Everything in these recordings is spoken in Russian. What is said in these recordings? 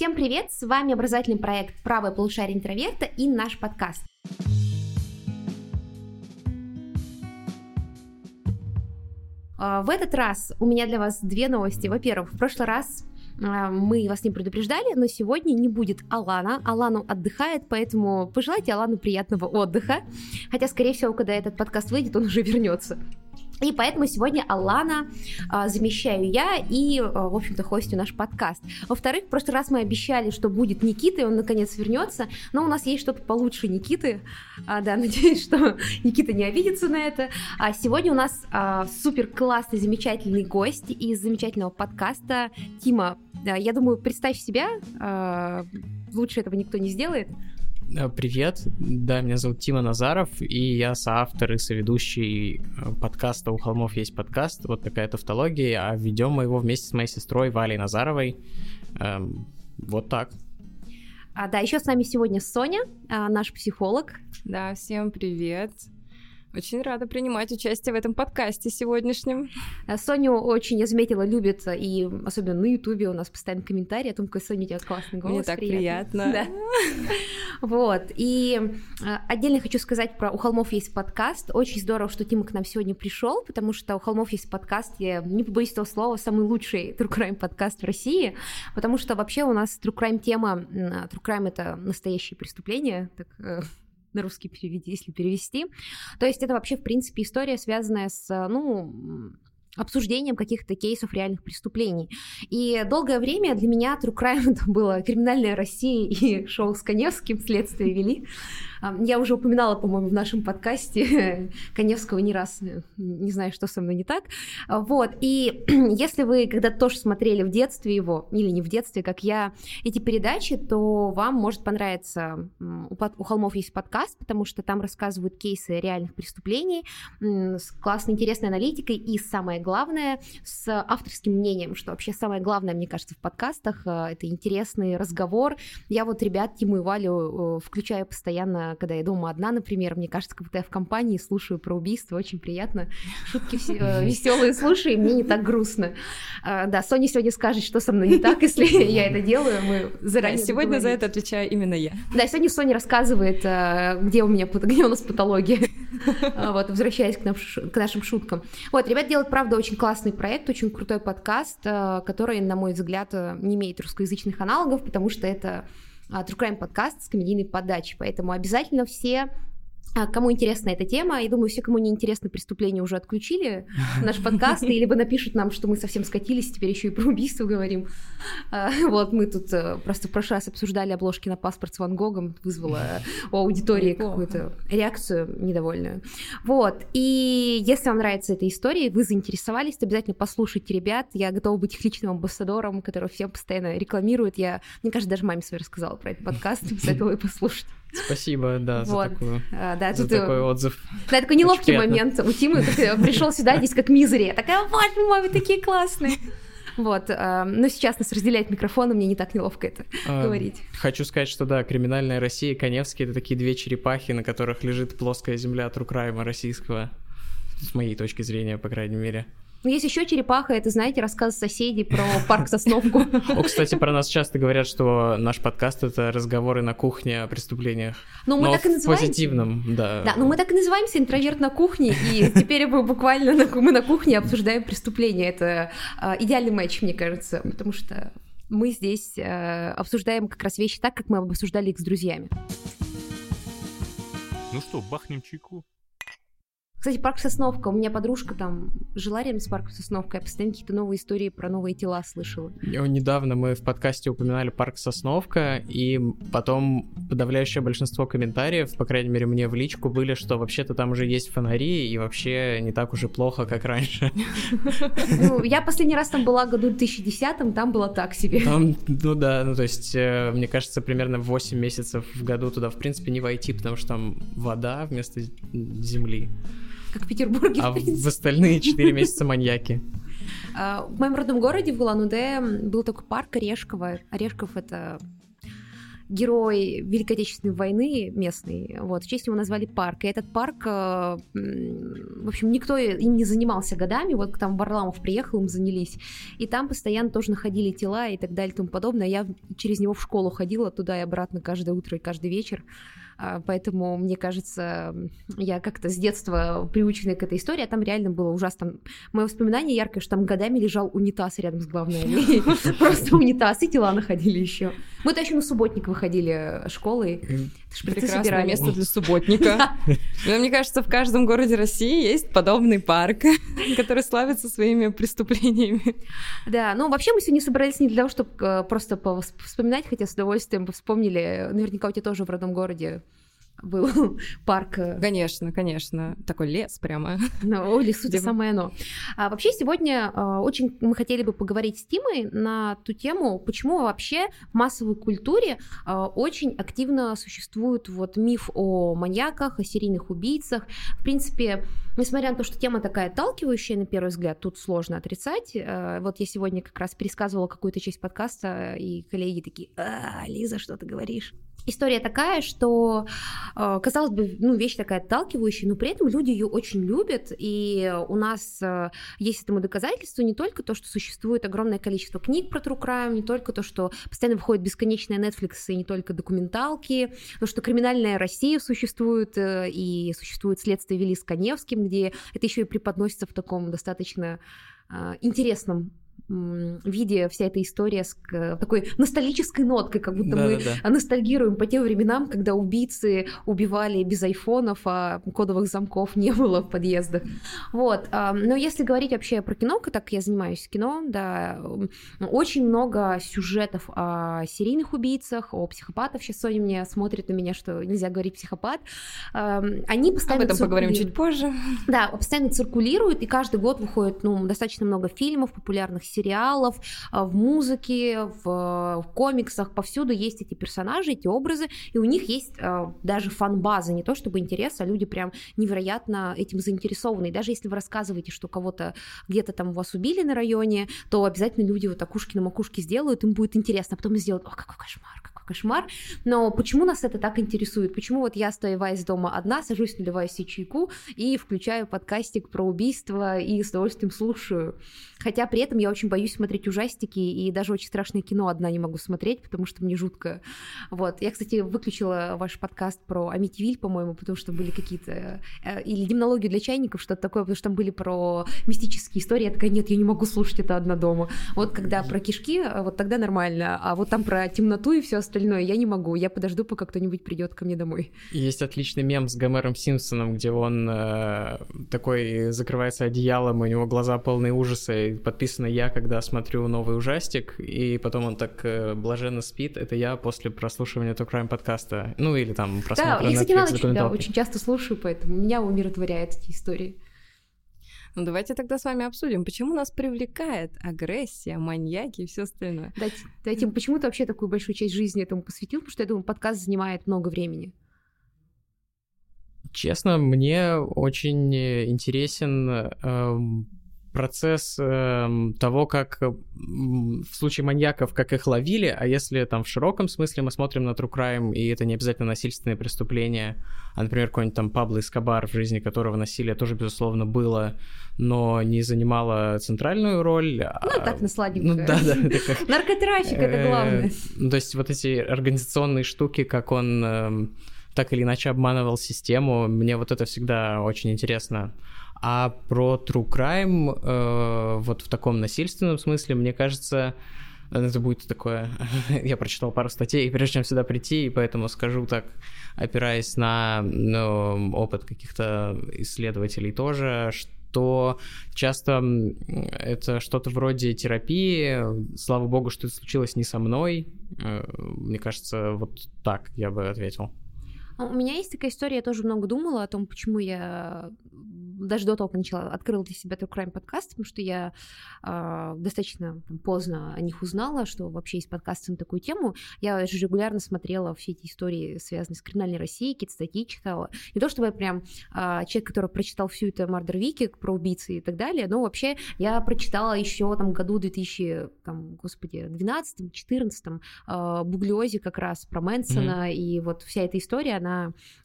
Всем привет! С вами образовательный проект «Правое полушарие интроверта» и наш подкаст. А, в этот раз у меня для вас две новости. Во-первых, в прошлый раз а, мы вас не предупреждали, но сегодня не будет Алана. Алану отдыхает, поэтому пожелайте Алану приятного отдыха. Хотя, скорее всего, когда этот подкаст выйдет, он уже вернется. И поэтому сегодня Алана а, замещаю я и, а, в общем-то, хостю наш подкаст. Во-вторых, в прошлый раз мы обещали, что будет Никита, и он наконец вернется, но у нас есть что-то получше Никиты. А, да, надеюсь, что Никита не обидится на это. А сегодня у нас а, супер классный, замечательный гость из замечательного подкаста Тима. Я думаю, представь себя, а, лучше этого никто не сделает. Э, привет, да, меня зовут Тима Назаров, и я соавтор и соведущий э, подкаста «У холмов есть подкаст», вот такая тавтология, а ведем мы его вместе с моей сестрой Валей Назаровой. Эм, вот так. А, да, еще с нами сегодня Соня, а, наш психолог. Да, всем привет. Очень рада принимать участие в этом подкасте сегодняшнем. Э, Соню очень, я заметила, любит, и особенно на Ютубе у нас постоянно комментарии о том, какой Соня у тебя классный голос. Мне так приятно. Да. Вот, и э, отдельно хочу сказать про «У холмов есть подкаст». Очень здорово, что Тима к нам сегодня пришел, потому что «У холмов есть подкаст», я не побоюсь этого слова, самый лучший True Crime подкаст в России, потому что вообще у нас True Crime тема, True Crime — это настоящее преступление, так э, на русский переведи, если перевести. То есть это вообще, в принципе, история, связанная с, ну, обсуждением каких-то кейсов реальных преступлений. И долгое время для меня True Crime это было «Криминальная Россия» и шоу с Коневским «Следствие вели». Я уже упоминала, по-моему, в нашем подкасте Коневского не раз, э, не знаю, что со мной не так. Вот, и если вы когда-то тоже смотрели в детстве его, или не в детстве, как я, эти передачи, то вам может понравиться, у холмов есть подкаст, потому что там рассказывают кейсы реальных преступлений с классной, интересной аналитикой и, самое главное, с авторским мнением, что вообще самое главное, мне кажется, в подкастах, э, это интересный разговор. Я вот ребят Тиму и Валю э, включаю постоянно когда я дома одна, например, мне кажется, как будто я в компании слушаю про убийство, очень приятно. Шутки э, веселые слушаю, и мне не так грустно. А, да, Соня сегодня скажет, что со мной не так, если я это делаю, мы заранее Сегодня за это отвечаю именно я. Да, сегодня Соня рассказывает, э, где у меня, где у нас патология. Вот, возвращаясь к, нашим шуткам. Вот, ребят делают, правда, очень классный проект, очень крутой подкаст, э, который, на мой взгляд, не имеет русскоязычных аналогов, потому что это True Crime подкаст с комедийной подачей. Поэтому обязательно все а, Кому интересна эта тема, я думаю, все, кому не интересно преступление, уже отключили наш подкаст, и либо напишут нам, что мы совсем скатились, теперь еще и про убийство говорим. А, вот, мы тут э, просто в прошлый раз обсуждали обложки на паспорт с Ван Гогом, вызвало у аудитории какую-то реакцию недовольную. Вот, и если вам нравится эта история, вы заинтересовались, то обязательно послушайте ребят, я готова быть их личным амбассадором, который всем постоянно рекламирует, я, мне кажется, даже маме своей рассказала про этот подкаст, советую послушать. Спасибо, да, вот. за, такую, а, да, за тут, такой э, отзыв. Да, такой неловкий момент. У Тимы пришел сюда здесь как мизери. Я такая, вот, мамы такие классные. Вот, э, но сейчас нас разделяет микрофон, и мне не так неловко это а, говорить. Хочу сказать, что да, криминальная Россия и Коневский — это такие две черепахи, на которых лежит плоская земля Трукрайма российского, с моей точки зрения, по крайней мере. Ну, есть еще черепаха, это, знаете, рассказ соседей про парк Сосновку. О, кстати, про нас часто говорят, что наш подкаст — это разговоры на кухне о преступлениях. Ну, мы Но так и называем. позитивном, да. Да, но мы так и называемся «Интроверт на кухне», и теперь мы буквально мы на кухне обсуждаем преступления. Это а, идеальный матч, мне кажется, потому что мы здесь э, обсуждаем как раз вещи так, как мы обсуждали их с друзьями. Ну что, бахнем чайку? Кстати, парк Сосновка. У меня подружка там жила рядом с парком Сосновка. Я постоянно какие-то новые истории про новые тела слышала. Недавно мы в подкасте упоминали парк Сосновка, и потом подавляющее большинство комментариев, по крайней мере мне в личку, были, что вообще-то там уже есть фонари, и вообще не так уж и плохо, как раньше. Ну, я последний раз там была году 2010, там было так себе. Там, ну да, ну то есть, э, мне кажется, примерно 8 месяцев в году туда, в принципе, не войти, потому что там вода вместо земли как в Петербурге. А в, в остальные четыре месяца маньяки. А, в моем родном городе, в Улан-Удэ, был такой парк Орешково. Орешков — это герой Великой Отечественной войны местный. Вот, в честь его назвали парк. И этот парк, э, в общем, никто им не занимался годами. Вот там Варламов приехал, им занялись. И там постоянно тоже находили тела и так далее и тому подобное. Я через него в школу ходила туда и обратно каждое утро и каждый вечер. А, поэтому, мне кажется, я как-то с детства приучена к этой истории, а там реально было ужасно. Мое воспоминание яркое, что там годами лежал унитаз рядом с главной аллеей. Просто унитаз и тела находили еще. Мы-то еще на субботник выходили школы. Прекрасное место для субботника. Но мне кажется, в каждом городе России есть подобный парк, который славится своими преступлениями. Да, ну вообще мы сегодня собрались не для того, чтобы э, просто вспоминать, хотя с удовольствием вспомнили. Наверняка у тебя тоже в родном городе был парк. Э, конечно, конечно. Такой лес прямо. Ну, лесу это самое оно. А вообще сегодня а, очень мы хотели бы поговорить с Тимой на ту тему, почему вообще в массовой культуре а, очень активно существует вот миф о маньяках, о серийных убийцах. В принципе, несмотря на то, что тема такая отталкивающая на первый взгляд, тут сложно отрицать. А, вот я сегодня как раз пересказывала какую-то часть подкаста, и коллеги такие, а, Лиза, что ты говоришь? История такая, что, э, казалось бы, ну, вещь такая отталкивающая, но при этом люди ее очень любят, и у нас э, есть этому доказательство не только то, что существует огромное количество книг про True Crime, не только то, что постоянно выходит бесконечная Netflix и не только документалки, то, что криминальная Россия существует, э, и существует следствие вели с Коневским, где это еще и преподносится в таком достаточно интересном виде вся эта история с такой ностальгической ноткой, как будто да, мы да, да. ностальгируем по тем временам, когда убийцы убивали без айфонов, а кодовых замков не было в подъездах. Вот. Но если говорить вообще про кино, так я занимаюсь кино, да, очень много сюжетов о серийных убийцах, о психопатах. Сейчас Соня мне смотрит на меня, что нельзя говорить психопат. Они постоянно Об этом поговорим чуть позже. Да, постоянно циркулируют, и каждый год выходит ну, достаточно много фильмов, популярных сериалов, а, в музыке, в, в комиксах, повсюду есть эти персонажи, эти образы, и у них есть а, даже фан-база, не то чтобы интерес, а люди прям невероятно этим заинтересованы. И даже если вы рассказываете, что кого-то где-то там вас убили на районе, то обязательно люди вот окушки на макушке сделают, им будет интересно, а потом сделают, о, какой кошмар, кошмар. Но почему нас это так интересует? Почему вот я, оставаясь дома одна, сажусь, наливаю себе чайку и включаю подкастик про убийство и с удовольствием слушаю? Хотя при этом я очень боюсь смотреть ужастики, и даже очень страшное кино одна не могу смотреть, потому что мне жутко. Вот. Я, кстати, выключила ваш подкаст про Амитивиль, по-моему, потому что были какие-то... Э, или демонологию для чайников, что-то такое, потому что там были про мистические истории. Я такая, нет, я не могу слушать это одна дома. Вот когда про кишки, э, вот тогда нормально. А вот там про темноту и все остальное я не могу. Я подожду, пока кто-нибудь придет ко мне домой. Есть отличный мем с Гомером Симпсоном, где он э, такой закрывается одеялом, у него глаза полные ужаса, подписано «Я, когда смотрю новый ужастик», и потом он так э, блаженно спит. Это я после прослушивания True Crime подкаста. Ну, или там просмотра Да, я, кстати, Netflix, очень, да, очень часто слушаю, поэтому меня умиротворяют эти истории. Ну, давайте тогда с вами обсудим, почему нас привлекает агрессия, маньяки и все остальное. Дайте, дайте, почему ты вообще такую большую часть жизни этому посвятил? Потому что, я думаю, подкаст занимает много времени. Честно, мне очень интересен эм, процесс э, того, как э, в случае маньяков, как их ловили, а если там в широком смысле мы смотрим на true crime, и это не обязательно насильственные преступления, а, например, какой-нибудь там Пабло Эскобар, в жизни которого насилие тоже, безусловно, было, но не занимало центральную роль. Ну, а... так, на сладенькое. Ну, да, да. Наркотрафик — это э, главное. То есть вот эти организационные штуки, как он эм, так или иначе обманывал систему, мне вот это всегда очень интересно. А про true crime э, вот в таком насильственном смысле, мне кажется, это будет такое... Я прочитал пару статей, прежде чем сюда прийти, и поэтому скажу так, опираясь на ну, опыт каких-то исследователей тоже, что часто это что-то вроде терапии. Слава богу, что это случилось не со мной. Э, мне кажется, вот так я бы ответил. У меня есть такая история, я тоже много думала о том, почему я даже до того, как начала, открыла для себя True Crime подкаст, потому что я э, достаточно там, поздно о них узнала, что вообще есть подкасты на такую тему. Я же регулярно смотрела все эти истории, связанные с криминальной Россией, какие-то статьи читала. Не то чтобы я прям э, человек, который прочитал всю эту Мардер Вики про убийцы и так далее, но вообще я прочитала еще там году 2000, там, господи, 12-14 э, Буглиозе как раз про Мэнсона, mm-hmm. и вот вся эта история, она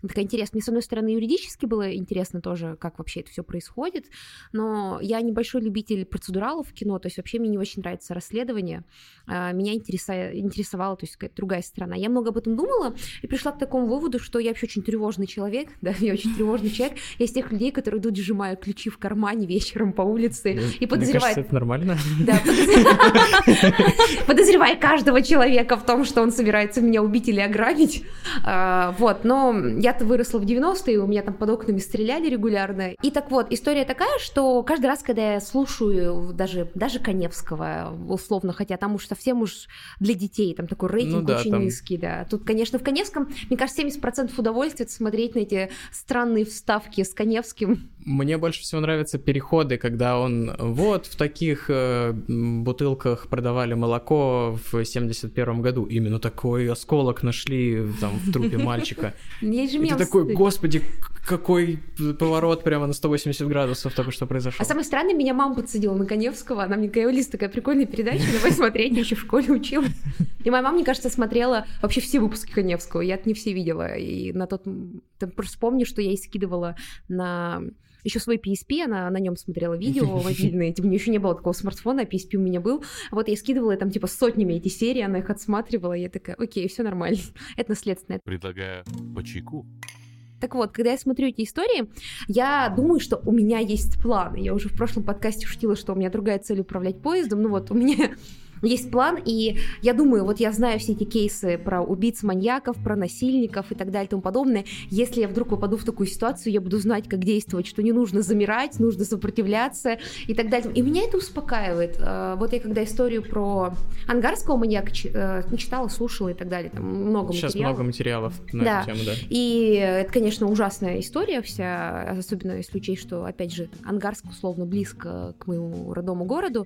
такая интересная. Мне, с одной стороны, юридически было интересно тоже, как вообще это все происходит, но я небольшой любитель процедуралов в кино, то есть вообще мне не очень нравится расследование, э, меня интересовала, то есть какая-то другая сторона. Я много об этом думала и пришла к такому выводу, что я вообще очень тревожный человек, да, я очень тревожный человек. Я из тех людей, которые идут, сжимая ключи в кармане вечером по улице Ну, и подозревают... Мне кажется, это нормально. Да, подозревая каждого человека в том, что он собирается меня убить или ограбить. А, вот, но я-то выросла в 90-е, у меня там под окнами стреляли регулярно. И так вот, история такая, что каждый раз, когда я слушаю даже, даже Коневского, условно, хотя там уж совсем уж для детей, там такой рейтинг Ну да, очень там- низкий, да. Тут, конечно, в Коневском, мне кажется, 70% удовольствия это смотреть на эти странные вставки с Коневским. Мне больше всего нравятся переходы, когда он вот в таких э, бутылках продавали молоко в 71 году. Именно такой осколок нашли там в трупе мальчика. И ты такой, господи, какой поворот прямо на 180 градусов только что произошел. А самое странное, меня мама подсадила на Коневского. Она мне говорила, Лиз, такая прикольная передача, давай смотреть, я еще в школе училась. И моя мама, мне кажется, смотрела вообще все выпуски Коневского. Я не все видела. И на тот... м, Ты просто вспомни, что я ей скидывала на еще свой PSP, она на нем смотрела видео мобильные, типа, у нее еще не было такого смартфона, а PSP у меня был. Вот я скидывала и там типа сотнями эти серии, она их отсматривала, и я такая, окей, все нормально, это наследственное. Предлагаю по чайку. Так вот, когда я смотрю эти истории, я думаю, что у меня есть план. Я уже в прошлом подкасте шутила, что у меня другая цель управлять поездом. Ну вот, у меня есть план, и я думаю, вот я знаю все эти кейсы про убийц, маньяков, про насильников и так далее и тому подобное. Если я вдруг попаду в такую ситуацию, я буду знать, как действовать, что не нужно замирать, нужно сопротивляться и так далее. И меня это успокаивает. Э, Вот я когда историю про ангарского маньяка ч- э, не читала, слушала и так далее, там много Сейчас материалов. много материалов на Да. эту тему, да. И это, конечно, ужасная история вся, особенно если учесть, что, опять же, Ангарск условно близко к моему родному городу.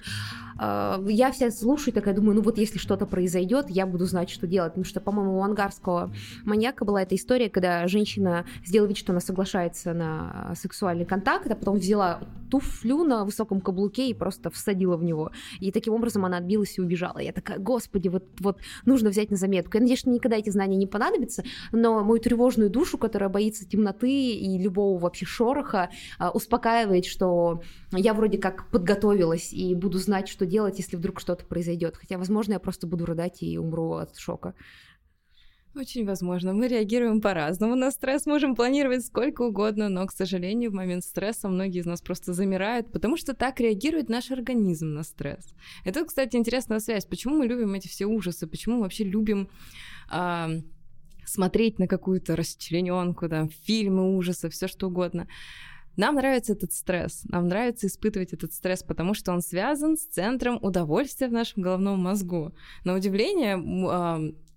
А, Я вся слушаю и такая думаю, ну вот если что-то произойдет, я буду знать, что делать. Потому что, по-моему, у ангарского маньяка была эта история, когда женщина сделала вид, что она соглашается на сексуальный контакт, а потом взяла туфлю на высоком каблуке и просто всадила в него. И таким образом она отбилась и убежала. Я такая, господи, вот, вот нужно взять на заметку. Я надеюсь, что никогда эти знания не понадобятся, но мою тревожную душу, которая боится темноты и любого вообще шороха, а, успокаивает, что я вроде как подготовилась и буду знать, что делать, если вдруг что-то произойдет. Хотя, возможно, я просто буду рыдать и умру от шока. Очень возможно. Мы реагируем по-разному на стресс, можем планировать сколько угодно, но, к сожалению, в момент стресса многие из нас просто замирают, потому что так реагирует наш организм на стресс. Это, кстати, интересная связь. Почему мы любим эти все ужасы? Почему мы вообще любим а, смотреть на какую-то расчлененку, там, фильмы ужасов, все что угодно? Нам нравится этот стресс, нам нравится испытывать этот стресс, потому что он связан с центром удовольствия в нашем головном мозгу. На удивление,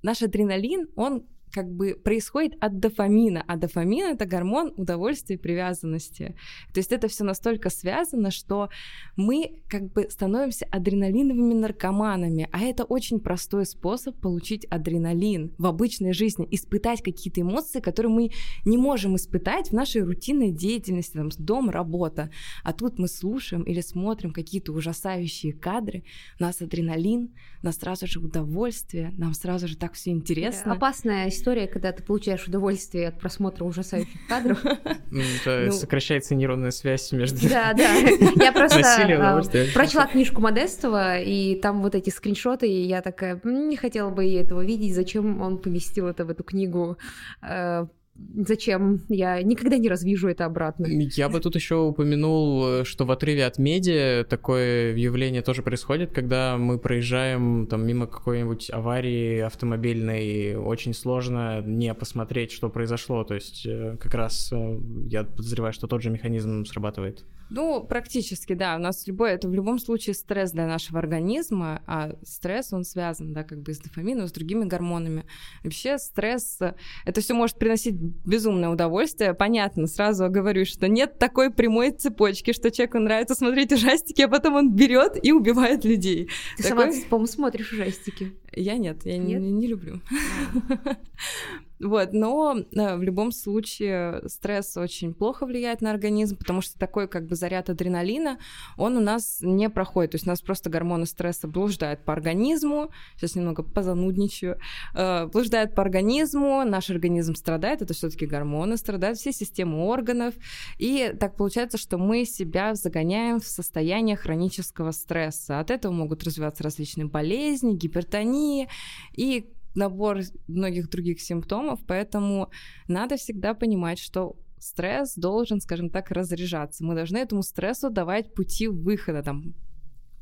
наш адреналин, он как бы происходит от дофамина, а дофамин это гормон удовольствия и привязанности. То есть это все настолько связано, что мы как бы становимся адреналиновыми наркоманами, а это очень простой способ получить адреналин в обычной жизни, испытать какие-то эмоции, которые мы не можем испытать в нашей рутинной деятельности, там, дом, работа. А тут мы слушаем или смотрим какие-то ужасающие кадры, у нас адреналин, у нас сразу же удовольствие, нам сразу же так все интересно. Опасная история, когда ты получаешь удовольствие от просмотра ужасающих кадров. Это Ну. сокращается нейронная связь между... Да, да. Я просто а, прочла книжку Модестова, и там вот эти скриншоты, и я такая, «М, не хотела бы этого видеть, зачем он поместил это в эту книгу, Э, зачем, я никогда не развижу это обратно. Я бы тут еще упомянул, э, что в отрыве от медиа такое явление тоже происходит, когда мы проезжаем там мимо какой-нибудь аварии автомобильной, очень сложно не посмотреть, что произошло. То есть э, как раз э, я подозреваю, что тот же механизм срабатывает. Ну, практически, да. У нас любой, это в любом случае стресс для нашего организма, а стресс, он связан, да, как бы с дофамином, с другими гормонами. Вообще стресс, это все может приносить безумное удовольствие. Понятно, сразу говорю, что нет такой прямой цепочки, что человеку нравится смотреть ужастики, а потом он берет и убивает людей. Ты Такой- сама, по-моему, смотришь ужастики. Я нет, я Нет? Не, не люблю. Вот, но э, в любом случае стресс очень плохо влияет на организм, потому что такой как бы заряд адреналина, он у нас не проходит. То есть у нас просто гормоны стресса блуждают по организму, сейчас немного позанудничаю, э, блуждают по организму, наш организм страдает, это все-таки гормоны страдают, все системы органов, и так получается, что мы себя загоняем в состояние хронического стресса. От этого могут развиваться различные болезни, гипертония и набор многих других симптомов, поэтому надо всегда понимать, что стресс должен, скажем так, разряжаться. Мы должны этому стрессу давать пути выхода, там,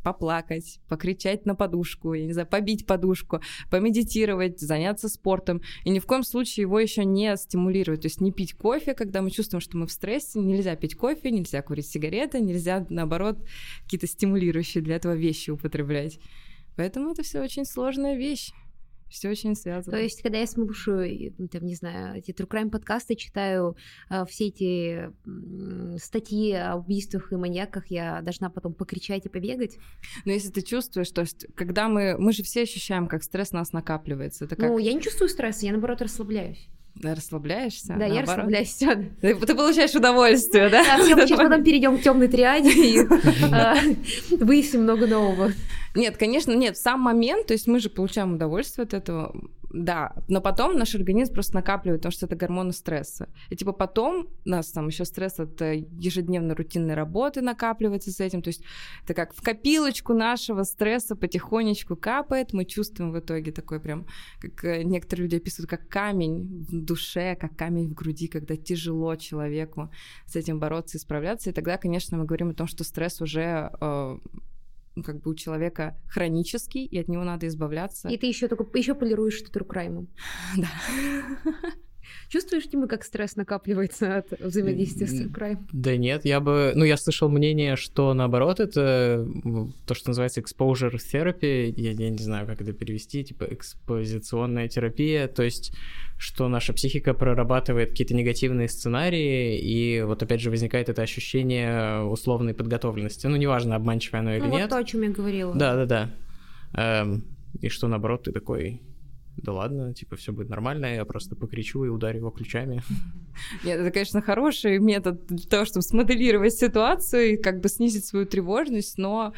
поплакать, покричать на подушку, я не знаю, побить подушку, помедитировать, заняться спортом. И ни в коем случае его еще не стимулировать. То есть не пить кофе, когда мы чувствуем, что мы в стрессе. Нельзя пить кофе, нельзя курить сигареты, нельзя, наоборот, какие-то стимулирующие для этого вещи употреблять. Поэтому это все очень сложная вещь. Все очень связано. То есть, когда я слушаю, ну, там, не знаю, эти True Crime подкасты, читаю э, все эти статьи о убийствах и маньяках, я должна потом покричать и побегать. Но если ты чувствуешь, то есть, когда мы, мы же все ощущаем, как стресс нас накапливается, это как Ну, я не чувствую стресса, я, наоборот, расслабляюсь. Расслабляешься. да, я наоборот. расслабляюсь. всё. Ты, ты получаешь удовольствие, да? Да, всё, мы сейчас потом перейдем к темной триаде и э, выясним много нового. Нет, конечно, нет, сам момент, то есть мы же получаем удовольствие от этого, да, но потом наш организм просто накапливает, потому что это гормоны стресса. И типа потом у нас там еще стресс от э, ежедневной рутинной работы накапливается с этим, то есть это как в копилочку нашего стресса потихонечку капает, мы чувствуем в итоге такой прям, как э, некоторые люди описывают, как камень в душе, как камень в груди, когда тяжело человеку с этим бороться и справляться, и тогда, конечно, мы говорим о том, что стресс уже э, как бы у человека хронический, и от него надо избавляться. И ты еще только еще полируешь это Crime. Да. Чувствуешь, Дима, как стресс накапливается от взаимодействия с Crime? Да нет, я бы... Ну, я слышал мнение, что наоборот, это то, что называется exposure therapy, я, я не знаю, как это перевести, типа экспозиционная терапия, то есть что наша психика прорабатывает какие-то негативные сценарии, и вот опять же возникает это ощущение условной подготовленности. Ну, неважно, обманчивое оно или Ну, вот нет. то, о чем я говорила. Да-да-да. Эм, и что наоборот, ты такой... Да ладно, типа, все будет нормально, я просто покричу и ударю его ключами. Нет, это, конечно, хороший метод для того, чтобы смоделировать ситуацию и как бы снизить свою тревожность, но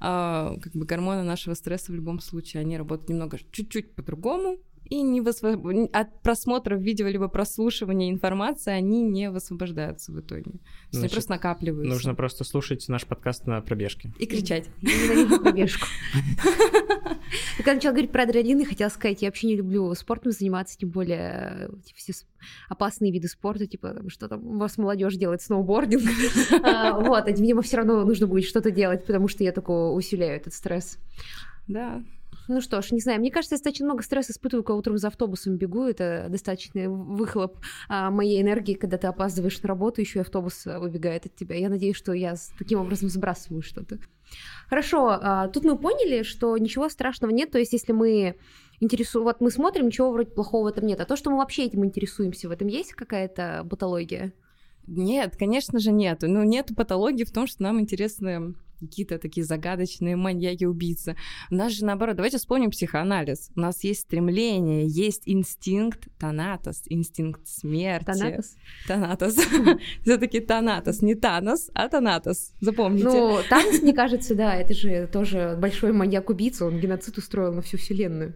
а, как бы гормоны нашего стресса в любом случае, они работают немного чуть-чуть по-другому, и не высво- от просмотра видео либо прослушивания информации они не высвобождаются в итоге. То есть они Значит, просто накапливаются. Нужно просто слушать наш подкаст на пробежке. И кричать. Я ненавижу пробежку. Я Когда начала говорить про адреналин, я хотела сказать, я вообще не люблю спортом заниматься, тем более все опасные виды спорта, типа там, что там у вас молодежь делает сноубординг. А, Вот, а видимо, все равно нужно будет что-то делать, потому что я только усиляю этот стресс. Да. Ну что ж, не знаю, мне кажется, я достаточно много стресса испытываю, когда утром за автобусом бегу. Это достаточный выхлоп а, моей энергии, когда ты опаздываешь на работу, еще и автобус а, выбегает от тебя. Я надеюсь, что я таким образом сбрасываю что-то. Хорошо, а, тут мы поняли, что ничего страшного нет. То есть, если мы интересу... вот мы смотрим, ничего вроде плохого в этом нет. А то, что мы вообще этим интересуемся, в этом есть какая-то патология? Нет, конечно же нет. Ну, нет патологии в том, что нам интересны какие-то такие загадочные маньяки-убийцы. У нас же наоборот, давайте вспомним психоанализ. У нас есть стремление, есть инстинкт Танатос, инстинкт смерти. Танатос? Танатос. Все-таки Танатос, не Танос, а Танатос. Запомните. Ну, Танос, мне кажется, да, это же тоже большой маньяк-убийца, он геноцид устроил на всю вселенную.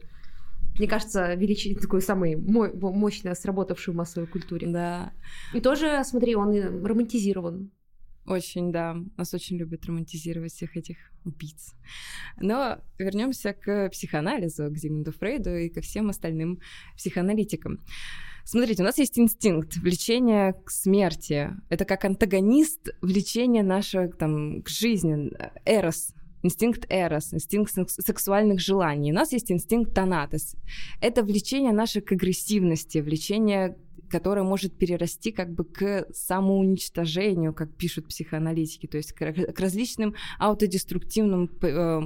Мне кажется, величи... такой самый мо- мощно сработавший в массовой культуре. Да, И тоже, смотри, он романтизирован. Очень, да. Нас очень любят романтизировать всех этих убийц. Но вернемся к психоанализу, к Зигмунду Фрейду и ко всем остальным психоаналитикам. Смотрите, у нас есть инстинкт влечения к смерти. Это как антагонист влечения нашего там, к жизни, эрос, инстинкт эрос, инстинкт секс- сексуальных желаний. У нас есть инстинкт танатос. Это влечение наше к агрессивности, влечение которое может перерасти как бы к самоуничтожению, как пишут психоаналитики, то есть к, различным аутодеструктивным э,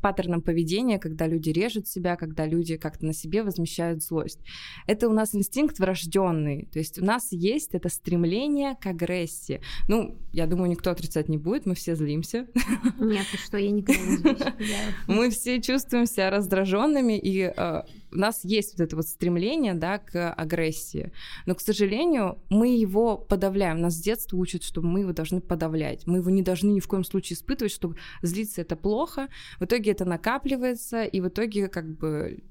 паттерном поведения, когда люди режут себя, когда люди как-то на себе возмещают злость. Это у нас инстинкт врожденный, то есть у нас есть это стремление к агрессии. Ну, я думаю, никто отрицать не будет, мы все злимся. Нет, что, я никогда не злюсь. Мы все чувствуем себя раздраженными, и э, у нас есть вот это вот стремление, да, к агрессии. Но, к сожалению, мы его подавляем. Нас с детства учат, что мы его должны подавлять. Мы его не должны ни в коем случае испытывать, что злиться это плохо. В итоге это накапливается, и в итоге как бы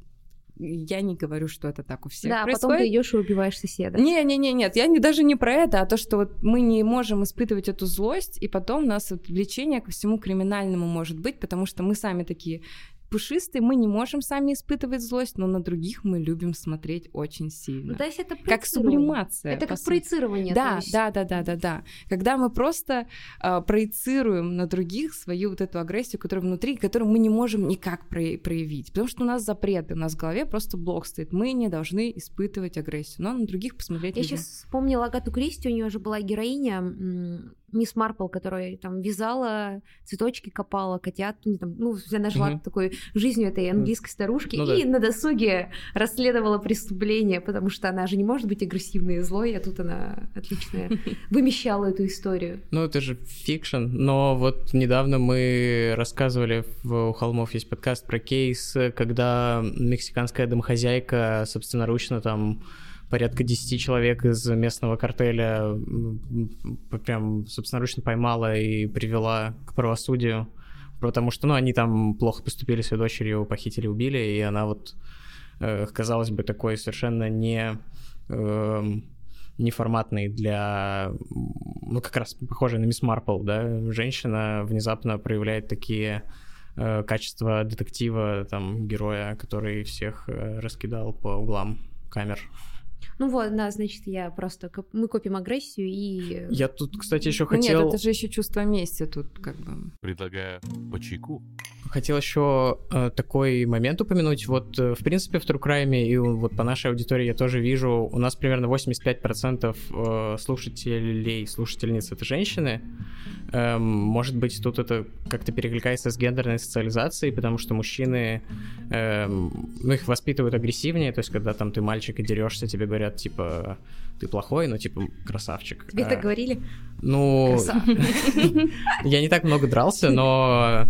я не говорю, что это так у всех Да, происходит. потом ты идешь и убиваешь соседа. Не, не, не, нет, я не даже не про это, а то, что вот мы не можем испытывать эту злость, и потом у нас вот влечение ко всему криминальному может быть, потому что мы сами такие пушистые, мы не можем сами испытывать злость, но на других мы любим смотреть очень сильно. Ну, то есть это как сублимация. Это как сути. проецирование. Да, да, да, да, да, да. Когда мы просто э, проецируем на других свою вот эту агрессию, которая внутри, которую мы не можем никак про- проявить, потому что у нас запреты, у нас в голове просто блок стоит. Мы не должны испытывать агрессию, но на других посмотреть. Я видим. сейчас вспомнила Агату Кристи, у нее же была героиня мисс Марпл, которая там вязала, цветочки копала, котят, ну, там, ну она жила Мгм. такой жизнью этой английской старушки Ну и да. на досуге расследовала преступление, потому что она же не может быть агрессивной и злой, а тут она отлично вымещала эту историю. Ну, это же fiction, но вот недавно мы рассказывали в «У холмов есть подкаст про кейс, когда мексиканская домохозяйка собственноручно там порядка 10 человек из местного картеля прям собственноручно поймала и привела к правосудию, потому что, ну, они там плохо поступили с ее дочерью, похитили, убили, и она вот, э, казалось бы, такой совершенно не... эм, неформатный для, ну, как раз похожий на мисс Марпл, да, женщина внезапно проявляет такие э, качества детектива, там, героя, который всех э, раскидал по углам камер. Ну вот, да, значит, я просто... Мы копим агрессию и... Я тут, кстати, еще хотел... Нет, это же еще чувство мести тут как бы. Предлагаю по чайку. Хотел еще э, такой момент упомянуть. Вот, э, в принципе, в True Crime и вот по нашей аудитории я тоже вижу, у нас примерно 85% э, слушателей, слушательниц — это женщины. Эм, может быть, тут это как-то перекликается с гендерной социализацией, потому что мужчины, эм, ну, их воспитывают агрессивнее, то есть, когда там ты мальчик и дерешься, тебе говорят, типа, ты плохой, но, типа, красавчик. Тебе А, так говорили? Ну, я не так много дрался, но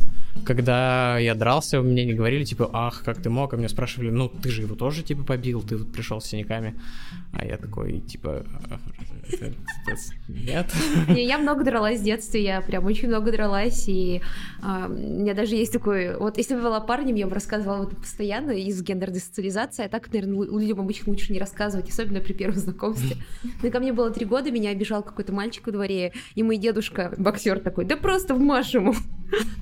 когда я дрался, мне не говорили, типа, ах, как ты мог, а меня спрашивали, ну, ты же его тоже, типа, побил, ты вот пришел с синяками. А я такой, типа, «А, это- это- нет. Не, я много дралась в детстве, я прям очень много дралась, и а, у меня даже есть такой... Вот если бы была парнем, я бы рассказывала вот постоянно из гендерной социализации, а так, наверное, людям обычно лучше не рассказывать, особенно при первом знакомстве. Ну, и ко мне было три года, меня обижал какой-то мальчик во дворе, и мой дедушка, боксер такой, да просто вмажь ему.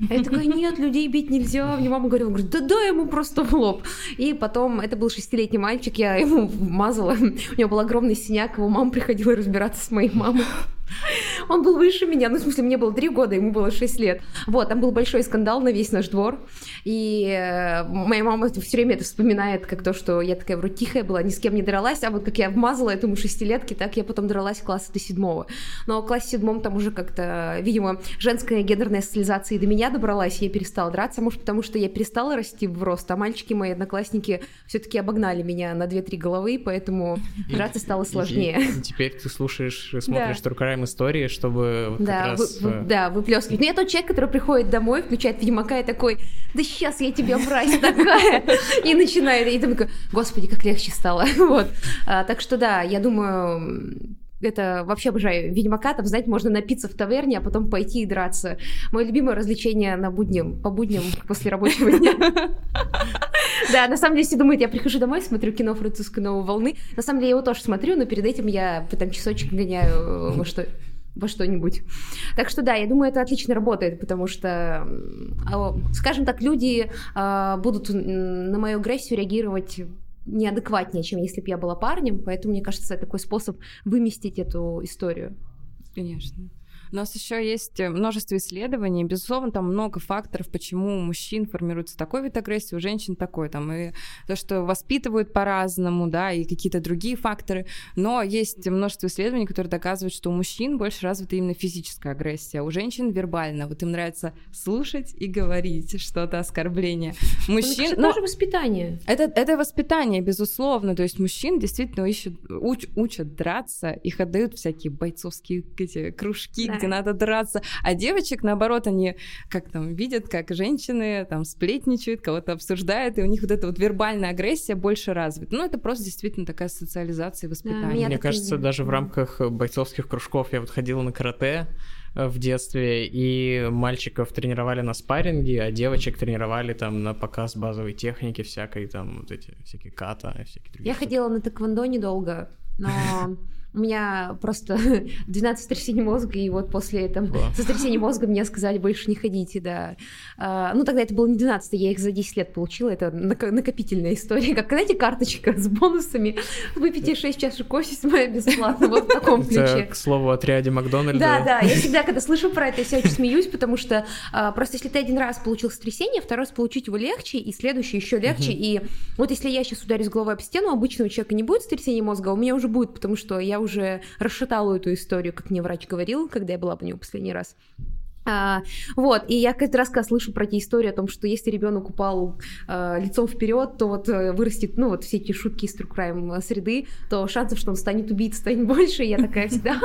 А я такая, нет, людей бить нельзя. Мне мама говорила, говорит, да дай ему просто в лоб. И потом, это был шестилетний мальчик, я ему вмазала. У него был огромный синяк, его мама приходила разбираться с моей мамой. Он был выше меня, ну, в смысле, мне было три года, ему было шесть лет. Вот, там был большой скандал на весь наш двор. И э, моя мама все время это вспоминает, как то, что я такая вроде тихая была, ни с кем не дралась, а вот как я вмазала этому шестилетке, так я потом дралась класса до седьмого. Но в классе седьмом там уже как-то, видимо, женская гендерная социализация и до меня добралась, и я перестала драться, может, потому что я перестала расти в рост, а мальчики, мои одноклассники, все-таки обогнали меня на 2-3 головы, поэтому драться стало сложнее. И теперь ты слушаешь, смотришь True Crime истории, чтобы Да, как раз... вы- э, вы- да, выплескивать. Но я тот человек, который приходит домой, включает Ведьмака и такой, да сейчас я тебя мразь такая, и начинает, и такой, господи, как легче стало. Вот. А, Так что да, я думаю, это вообще обожаю Ведьмака, там, знаете, можно напиться в таверне, а потом пойти и драться. Мое любимое развлечение на будням, по будням после рабочего дня. Да, на самом деле все думают, я прихожу домой, смотрю кино французской новой волны. На самом деле я его тоже смотрю, но перед этим я там часочек гоняю э, во что во что-нибудь. Так что да, я думаю, это отлично работает, потому что, а, скажем так, люди а, будут на мою агрессию реагировать неадекватнее, чем если бы я была парнем, поэтому мне кажется, такой способ выместить эту историю. Конечно. У нас еще есть э, множество исследований. Безусловно, там много факторов, почему у мужчин формируется такой вид агрессии, у женщин такой. Там, и то, что воспитывают по-разному, да, и какие-то другие факторы. Но есть множество исследований, которые доказывают, что у мужчин больше развита именно физическая агрессия, а у женщин вербально. Вот им нравится слушать и говорить что-то оскорбление. Мужчин... Это ну, тоже воспитание. Это, это воспитание, безусловно. То есть мужчин действительно ищут, уч, учат драться, их отдают всякие бойцовские эти кружки, да. Где надо драться. А девочек, наоборот, они как там видят, как женщины там сплетничают, кого-то обсуждают, и у них вот эта вот вербальная агрессия больше развита. Ну, это просто действительно такая социализация и воспитание. Да, Мне кажется, даже в рамках бойцовских кружков я вот ходила на карате, э, в детстве, и мальчиков тренировали на спарринге, а девочек тренировали там на показ базовой техники всякой, там вот эти всякие ката и всякие другие. Я штуки. ходила на тэквондо недолго, но у меня просто 12 сотрясений мозга, и вот после там, да. сотрясения мозга мне сказали, больше не ходите, да. А, ну, тогда это было не 12, я их за 10 лет получила, это накопительная история, как, знаете, карточка с бонусами, выпейте 6 чашек кофе моя бесплатно, вот в таком ключе. Это, к слову, о отряде Макдональда. Да, да, я всегда, когда слышу про это, я всегда смеюсь, потому что а, просто если ты один раз получил сотрясение, второй раз получить его легче, и следующий еще легче, и вот если я сейчас ударюсь головой об стену, обычного человека не будет сотрясения мозга, а у меня уже будет, потому что я уже расшатала эту историю, как мне врач говорил, когда я была у него последний раз. А, вот, и я каждый раз, когда слышу про эти истории о том, что если ребенок упал а, лицом вперед, то вот э, вырастет, ну вот все эти шутки из True Crime среды, то шансов, что он станет убийцей, станет больше, я такая всегда...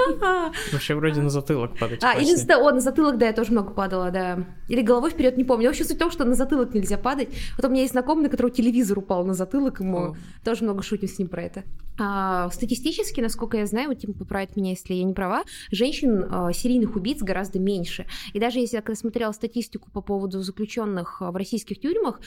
Вообще вроде на затылок падать. А, или о, на затылок, да, я тоже много падала, да. Или головой вперед, не помню. Вообще суть в том, что на затылок нельзя падать. Вот у меня есть знакомый, на которого телевизор упал на затылок, ему тоже много шутим с ним про это. А, статистически, насколько я знаю, Тим поправит меня, если я не права, женщин а, серийных убийц гораздо меньше. И даже если я смотрела статистику по поводу заключенных в российских тюрьмах,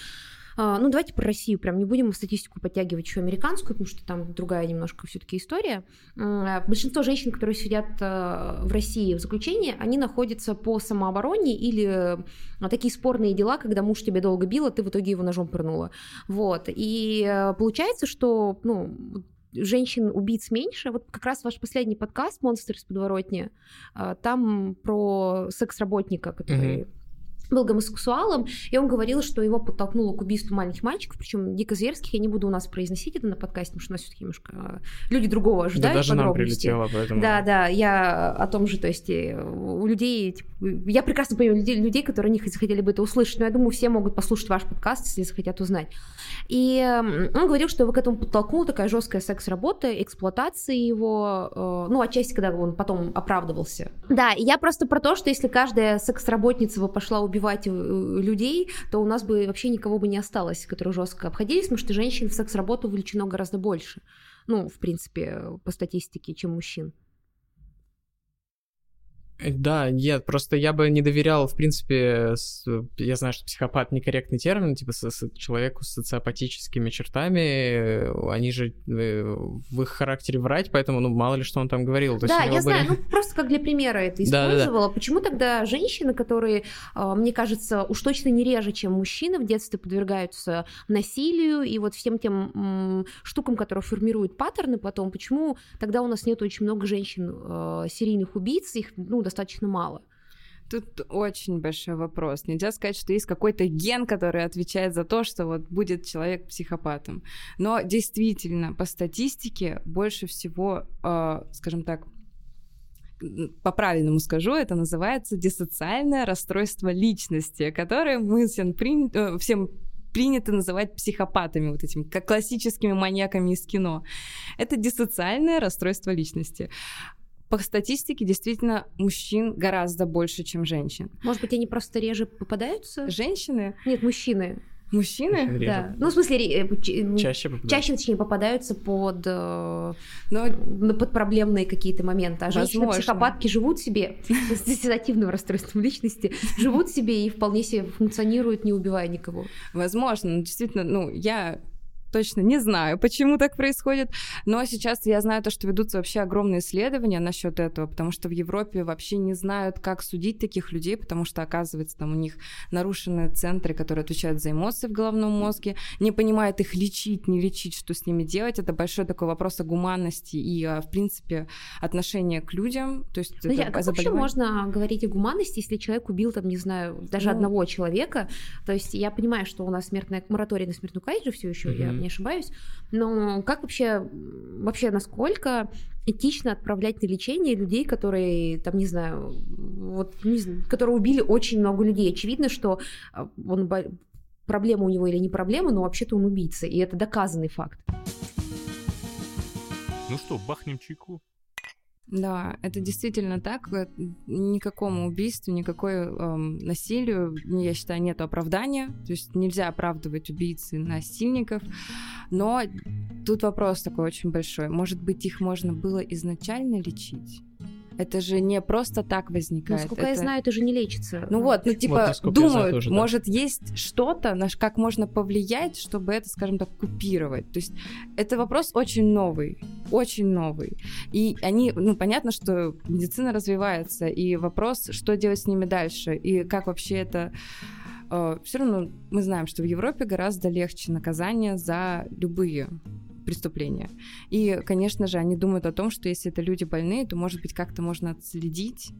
а, ну, давайте про Россию прям не будем статистику подтягивать еще американскую, потому что там другая немножко все-таки история. Большинство женщин, которые сидят в России в заключении, они находятся по самообороне или такие спорные дела, когда муж тебя долго бил, а ты в итоге его ножом пырнула. Вот. И э, получается, что, ну, женщин-убийц меньше. Вот как раз ваш последний подкаст «Монстр из подворотни», а, там про секс-работника, который mm-hmm был гомосексуалом, и он говорил, что его подтолкнуло к убийству маленьких мальчиков, причем дико зверских. Я не буду у нас произносить это на подкасте, потому что у нас все-таки немножко э, люди другого ожидают. Да, даже нам прилетело, поэтому... Да, да, я о том же, то есть э, у людей, типа, я прекрасно понимаю людей, людей, которые не хотели бы это услышать, но я думаю, все могут послушать ваш подкаст, если захотят узнать. И он говорил, что его к этому подтолкнула такая жесткая секс-работа, эксплуатация его, э, ну, отчасти, когда он потом оправдывался. Да, и я просто про то, что если каждая секс-работница бы пошла убивать убивать э, людей, то у нас бы вообще никого бы не осталось, которые жестко обходились, потому что женщин в секс-работу увлечено гораздо больше. Ну, в принципе, по статистике, чем мужчин. Да, нет, просто я бы не доверял, в принципе, с, я знаю, что психопат некорректный термин, типа с, с человеку с социопатическими чертами, они же э, в их характере врать, поэтому, ну, мало ли, что он там говорил. То да, я были... знаю, ну, просто как для примера это использовала. Да, да. Почему тогда женщины, которые, а, мне кажется, уж точно не реже, чем мужчины, в детстве подвергаются насилию и вот всем тем штукам, которые формируют паттерны потом, почему тогда у нас нет очень много женщин э, серийных убийц, их, ну, достаточно мало. Тут очень большой вопрос. Нельзя сказать, что есть какой-то ген, который отвечает за то, что вот будет человек психопатом. Но действительно, по статистике больше всего, э, скажем так, по-правильному скажу, это называется диссоциальное расстройство личности, которое мы всем, при... Э, всем принято называть психопатами, вот этими, как классическими маньяками из кино. Это диссоциальное расстройство личности по статистике действительно мужчин гораздо больше, чем женщин. Может быть, они просто реже попадаются? Женщины? Нет, мужчины. Мужчины? Реже. Да. Ну, в смысле, э, чаще попадаются. Чаще, точнее, попадаются под, э, Но... под проблемные какие-то моменты. А женщины-психопатки живут себе с диссоциативным расстройством личности, живут себе и вполне себе функционируют, не убивая никого. Возможно, но действительно, ну, я точно не знаю, почему так происходит, но сейчас я знаю то, что ведутся вообще огромные исследования насчет этого, потому что в Европе вообще не знают, как судить таких людей, потому что, оказывается, там у них нарушены центры, которые отвечают за эмоции в головном мозге, не понимают их лечить, не лечить, что с ними делать. Это большой такой вопрос о гуманности и, в принципе, отношения к людям. То есть Подожди, а как вообще можно говорить о гуманности, если человек убил, там, не знаю, даже ну, одного человека? То есть я понимаю, что у нас смертная мораторий на смертную казнь же все еще, mm-hmm. я не ошибаюсь, но как вообще, вообще насколько этично отправлять на лечение людей, которые, там, не знаю, вот, не знаю, которые убили очень много людей. Очевидно, что а, он проблема у него или не проблема, но вообще-то он убийца, и это доказанный факт. Ну что, бахнем чайку? Да, это действительно так. Э, никакому убийству, никакой эм, насилию, я считаю, нет оправдания. То есть нельзя оправдывать убийцы насильников. Но тут вопрос такой очень большой. Может быть, их можно было изначально лечить? Это же не просто так возникает. Насколько это... я знаю, это же не лечится. Ну вот, ну типа вот, думают, тоже, да. может есть что-то, на как можно повлиять, чтобы это, скажем так, купировать. То есть это вопрос очень новый, очень новый. И они, ну понятно, что медицина развивается, и вопрос, что делать с ними дальше, и как вообще это э, все равно мы знаем, что в Европе гораздо легче наказание за любые преступления. И, конечно же, они думают о том, что если это люди больные, то, может быть, как-то можно отследить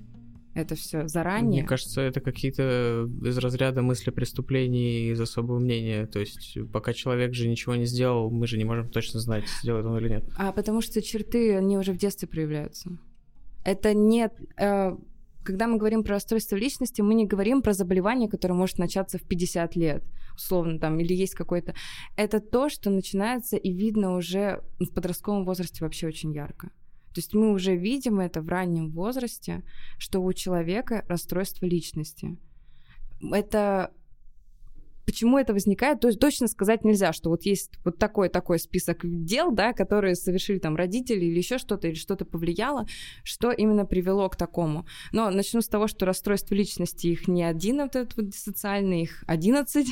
это все заранее. Мне кажется, это какие-то из разряда мысли преступлений из особого мнения. То есть, пока человек же ничего не сделал, мы же не можем точно знать, сделает он или нет. А потому что черты, они уже в детстве проявляются. Это не... Э, когда мы говорим про расстройство личности, мы не говорим про заболевание, которое может начаться в 50 лет, условно там, или есть какой-то... Это то, что начинается и видно уже в подростковом возрасте вообще очень ярко. То есть мы уже видим это в раннем возрасте, что у человека расстройство личности. Это Почему это возникает, то есть точно сказать нельзя, что вот есть вот такой такой список дел, да, которые совершили там родители или еще что-то, или что-то повлияло, что именно привело к такому. Но начну с того, что расстройства личности их не один, вот этот вот диссоциальный, их 11,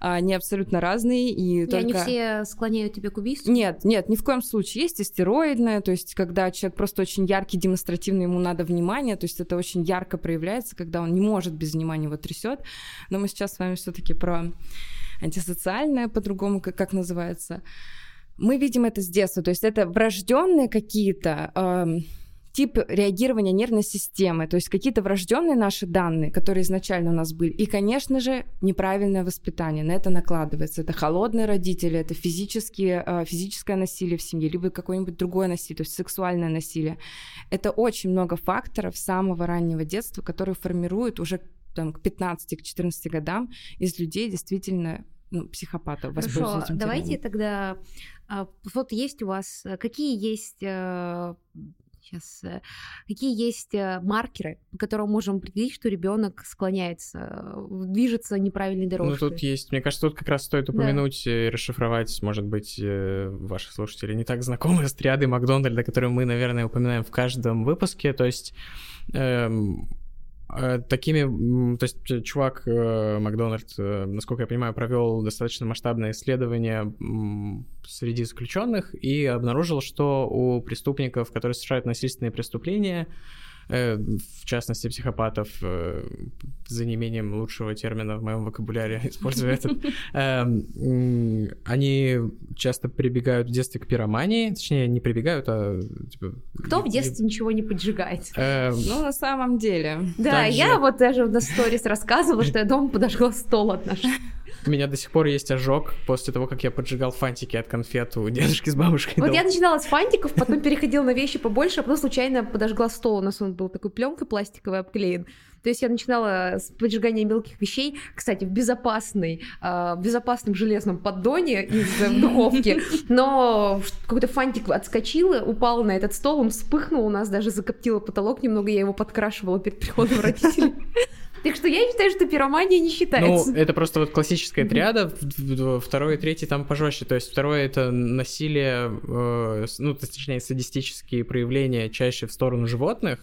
а они абсолютно разные. И, и только... они все склоняют тебя к убийству? Нет, нет, ни в коем случае. Есть и стероидное, то есть когда человек просто очень яркий, демонстративный, ему надо внимание, то есть это очень ярко проявляется, когда он не может без внимания его трясет. Но мы сейчас с вами все-таки про антисоциальное, по-другому как, как называется. Мы видим это с детства, то есть это врожденные какие-то э, тип реагирования нервной системы, то есть какие-то врожденные наши данные, которые изначально у нас были. И, конечно же, неправильное воспитание на это накладывается. Это холодные родители, это физические, э, физическое насилие в семье, либо какое-нибудь другое насилие, то есть сексуальное насилие. Это очень много факторов самого раннего детства, которые формируют уже там, к 15, к 14 годам из людей действительно ну, психопатов Хорошо, давайте тогда... А, вот есть у вас... Э, какие есть сейчас э, э, какие есть маркеры, по которым можем определить, что ребенок склоняется, движется неправильной дорожкой? Ну, тут есть, мне кажется, тут как раз стоит упомянуть да. и расшифровать, может быть, ваши слушатели не так знакомы с триадой Макдональда, которую мы, наверное, упоминаем в каждом выпуске, то есть эм, Э, такими, то есть э, чувак э, Макдональд, насколько я понимаю, провел достаточно масштабное исследование среди заключенных и обнаружил, что у преступников, которые совершают насильственные преступления, Э, в частности, психопатов, э, за неимением лучшего термина в моем вокабуляре использую этот, эм, они часто прибегают в детстве к пиромании, точнее, не прибегают, а типа... Кто в детстве ничего не поджигает? Эм, ну, на самом деле. Да, я вот даже на сторис рассказывала, что я дома подожгла стол от нашей у меня до сих пор есть ожог после того, как я поджигал фантики от конфет у дедушки с бабушкой. Вот я начинала с фантиков, потом переходила на вещи побольше, а потом случайно подожгла стол. У нас он был такой пленкой пластиковой обклеен. То есть я начинала с поджигания мелких вещей, кстати, в безопасной, э, безопасном железном поддоне из духовки, но какой-то фантик отскочил, упал на этот стол, он вспыхнул, у нас даже закоптило потолок немного, я его подкрашивала перед приходом родителей. Так что я считаю, что пиромания не считается. Ну, это просто вот классическая триада, второй и третий там пожестче. То есть второе — это насилие, э, ну, точнее, садистические проявления чаще в сторону животных.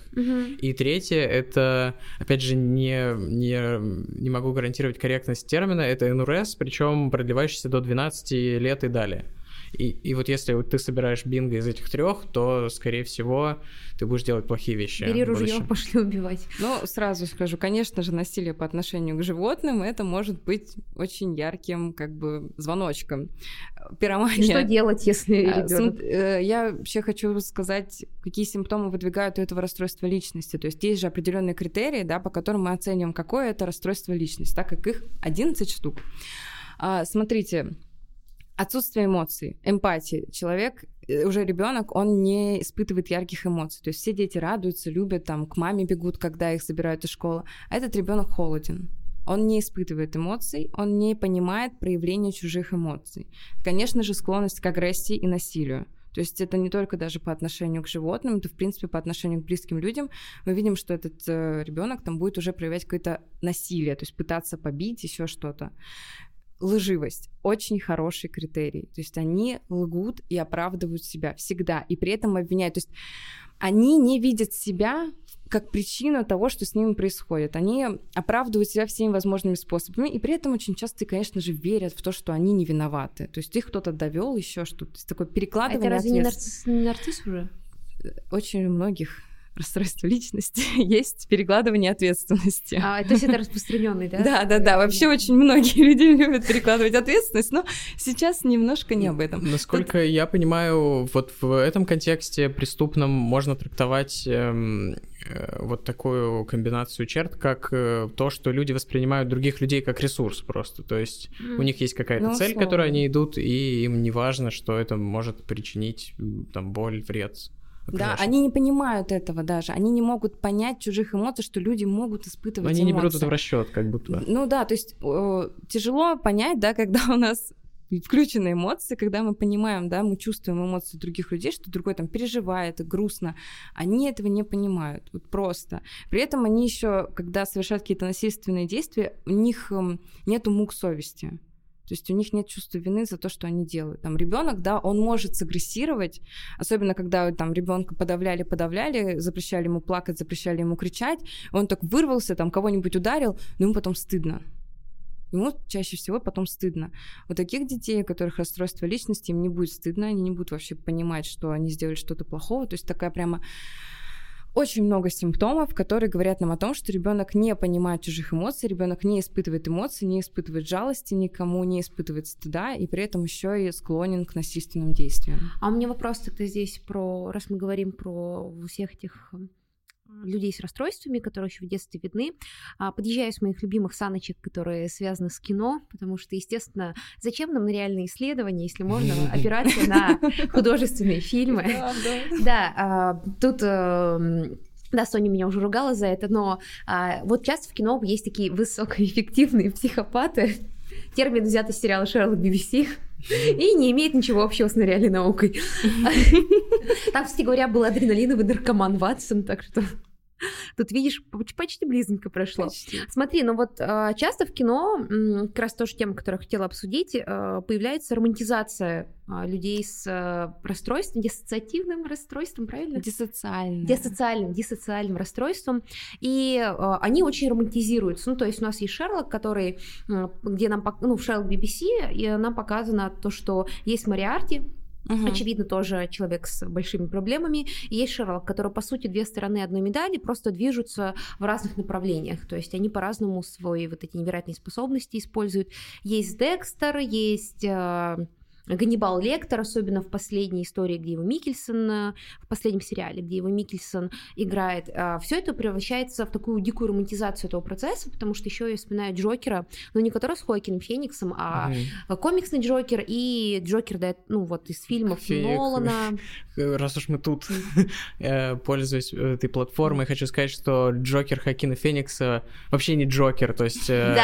И третье — это, опять же, не, не, не могу гарантировать корректность термина, это НРС, причем продлевающийся до 12 лет и далее. И, и вот если вот ты собираешь бинго из этих трех, то, скорее всего, ты будешь делать плохие вещи. Бери ружье, пошли убивать. Ну, сразу скажу, конечно же, насилие по отношению к животным это может быть очень ярким, как бы, звоночком. Пиромания. Что делать, если а, ребенок? Э, я вообще хочу сказать, какие симптомы выдвигают у этого расстройства личности. То есть есть же определенные критерии, да, по которым мы оцениваем, какое это расстройство личности, так как их 11 штук. А, смотрите, Отсутствие эмоций, эмпатии. Человек, э, уже ребенок, он не испытывает ярких эмоций. То есть все дети радуются, любят, там, к маме бегут, когда их забирают из школы. А этот ребенок холоден. Он не испытывает эмоций, он не понимает проявления чужих эмоций. Конечно же, склонность к агрессии и насилию. То есть это не только даже по отношению к животным, это в принципе по отношению к близким людям. Мы видим, что этот э, ребенок там будет уже проявлять какое-то насилие, то есть пытаться побить еще что-то лживость очень хороший критерий. То есть они лгут и оправдывают себя всегда, и при этом обвиняют. То есть они не видят себя как причину того, что с ними происходит. Они оправдывают себя всеми возможными способами, и при этом очень часто, конечно же, верят в то, что они не виноваты. То есть их кто-то довел, еще что-то. То есть такое перекладывание. А это разве не нарцисс, не нарцисс уже? Очень многих расстройство личности есть перекладывание ответственности. А, то есть это распространенный, да? Да, да, да. Вообще очень многие люди любят перекладывать ответственность, но сейчас немножко не об этом. Насколько я понимаю, вот в этом контексте преступным можно трактовать эм, э, вот такую комбинацию черт, как э, то, что люди воспринимают других людей как ресурс просто. То есть mm. у них есть какая-то ну, цель, к которой они идут, и им не важно, что это может причинить там боль, вред да, они не понимают этого даже. Они не могут понять чужих эмоций, что люди могут испытывать Но они эмоции. не берут это в расчет, как будто. Ну да, то есть э, тяжело понять, да, когда у нас включены эмоции, когда мы понимаем, да, мы чувствуем эмоции других людей, что другой там переживает, грустно, они этого не понимают, вот просто. При этом они еще, когда совершают какие-то насильственные действия, у них эм, нету мук совести. То есть у них нет чувства вины за то, что они делают. Там ребенок, да, он может сагрессировать, особенно когда там ребенка подавляли, подавляли, запрещали ему плакать, запрещали ему кричать, он так вырвался, там кого-нибудь ударил, но ему потом стыдно. Ему чаще всего потом стыдно. У таких детей, у которых расстройство личности, им не будет стыдно, они не будут вообще понимать, что они сделали что-то плохого. То есть такая прямо очень много симптомов, которые говорят нам о том, что ребенок не понимает чужих эмоций, ребенок не испытывает эмоций, не испытывает жалости никому, не испытывает стыда, и при этом еще и склонен к насильственным действиям. А у меня вопрос тогда здесь про, раз мы говорим про всех этих людей с расстройствами, которые еще в детстве видны. А, подъезжаю с моих любимых саночек, которые связаны с кино, потому что, естественно, зачем нам на реальные исследования, если можно опираться на художественные фильмы? Да, а, тут эм, да, Соня меня уже ругала за это, но а, вот часто в кино есть такие высокоэффективные психопаты. Термин взят из сериала Шерлок BBC и не имеет ничего общего с реальной наукой. Там, кстати говоря, был адреналиновый наркоман Ватсон, так что Тут, видишь, почти близко прошло. Почти. Смотри, ну вот а, часто в кино, как раз тоже тема, которую я хотела обсудить, а, появляется романтизация а, людей с расстройством, диссоциативным расстройством, правильно? Диссоциальным. Диссоциальным, диссоциальным расстройством. И они очень романтизируются. Ну, то есть у нас есть Шерлок, который, где нам, ну, в Шерлок BBC, и нам показано то, что есть Мариарти, Угу. Очевидно, тоже человек с большими проблемами. И есть Шерлок, который, по сути, две стороны одной медали, просто движутся в разных направлениях. То есть они по-разному свои вот эти невероятные способности используют. Есть Декстер, есть... Э, Ганнибал Лектор, особенно в последней истории, где его Микельсон, э, в последнем сериале, где его Микельсон играет, а, все это превращается в такую дикую романтизацию этого процесса, потому что еще я вспоминаю Джокера, но не который с Хоакином Фениксом, а угу. комиксный Джокер и Джокер, да, ну вот из фильмов Феек. Нолана. Раз уж мы тут пользуясь этой платформой, хочу сказать, что Джокер Хакина Феникса вообще не Джокер, то есть э,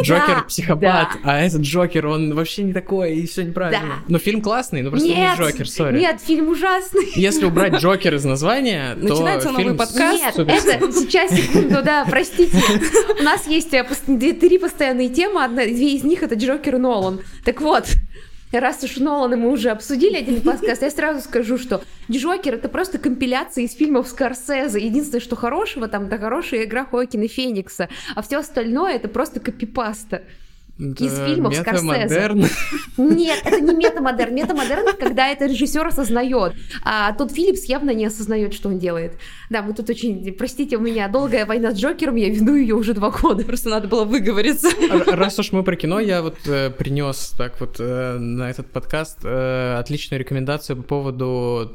Джокер психопат, а этот Джокер, он вообще не такой, и все неправильно Ну, фильм классный, но просто не Нет, Джокер, сори. Нет, фильм ужасный. Если убрать Джокер из названия, то Начинается новый фильм подкаст. Нет, супер. это сейчас, секунду, да, простите. У нас есть э, три постоянные темы, одна, две из них это Джокер и Нолан. Так вот, раз уж Нолана мы уже обсудили отдельный подкаст, я сразу скажу, что Джокер это просто компиляция из фильмов Скорсезе. Единственное, что хорошего там, это хорошая игра Хоакина Феникса, а все остальное это просто копипаста. Из Это фильмов Скорсезе. метамодерн. Нет, это не метамодерн. Метамодерн, когда это режиссер осознает. А тот Филлипс явно не осознает, что он делает. Да, мы тут очень, простите, у меня долгая война с Джокером, я веду ее уже два года. Просто надо было выговориться. Р- Раз уж мы про кино, я вот принес так вот э, на этот подкаст э, отличную рекомендацию по поводу,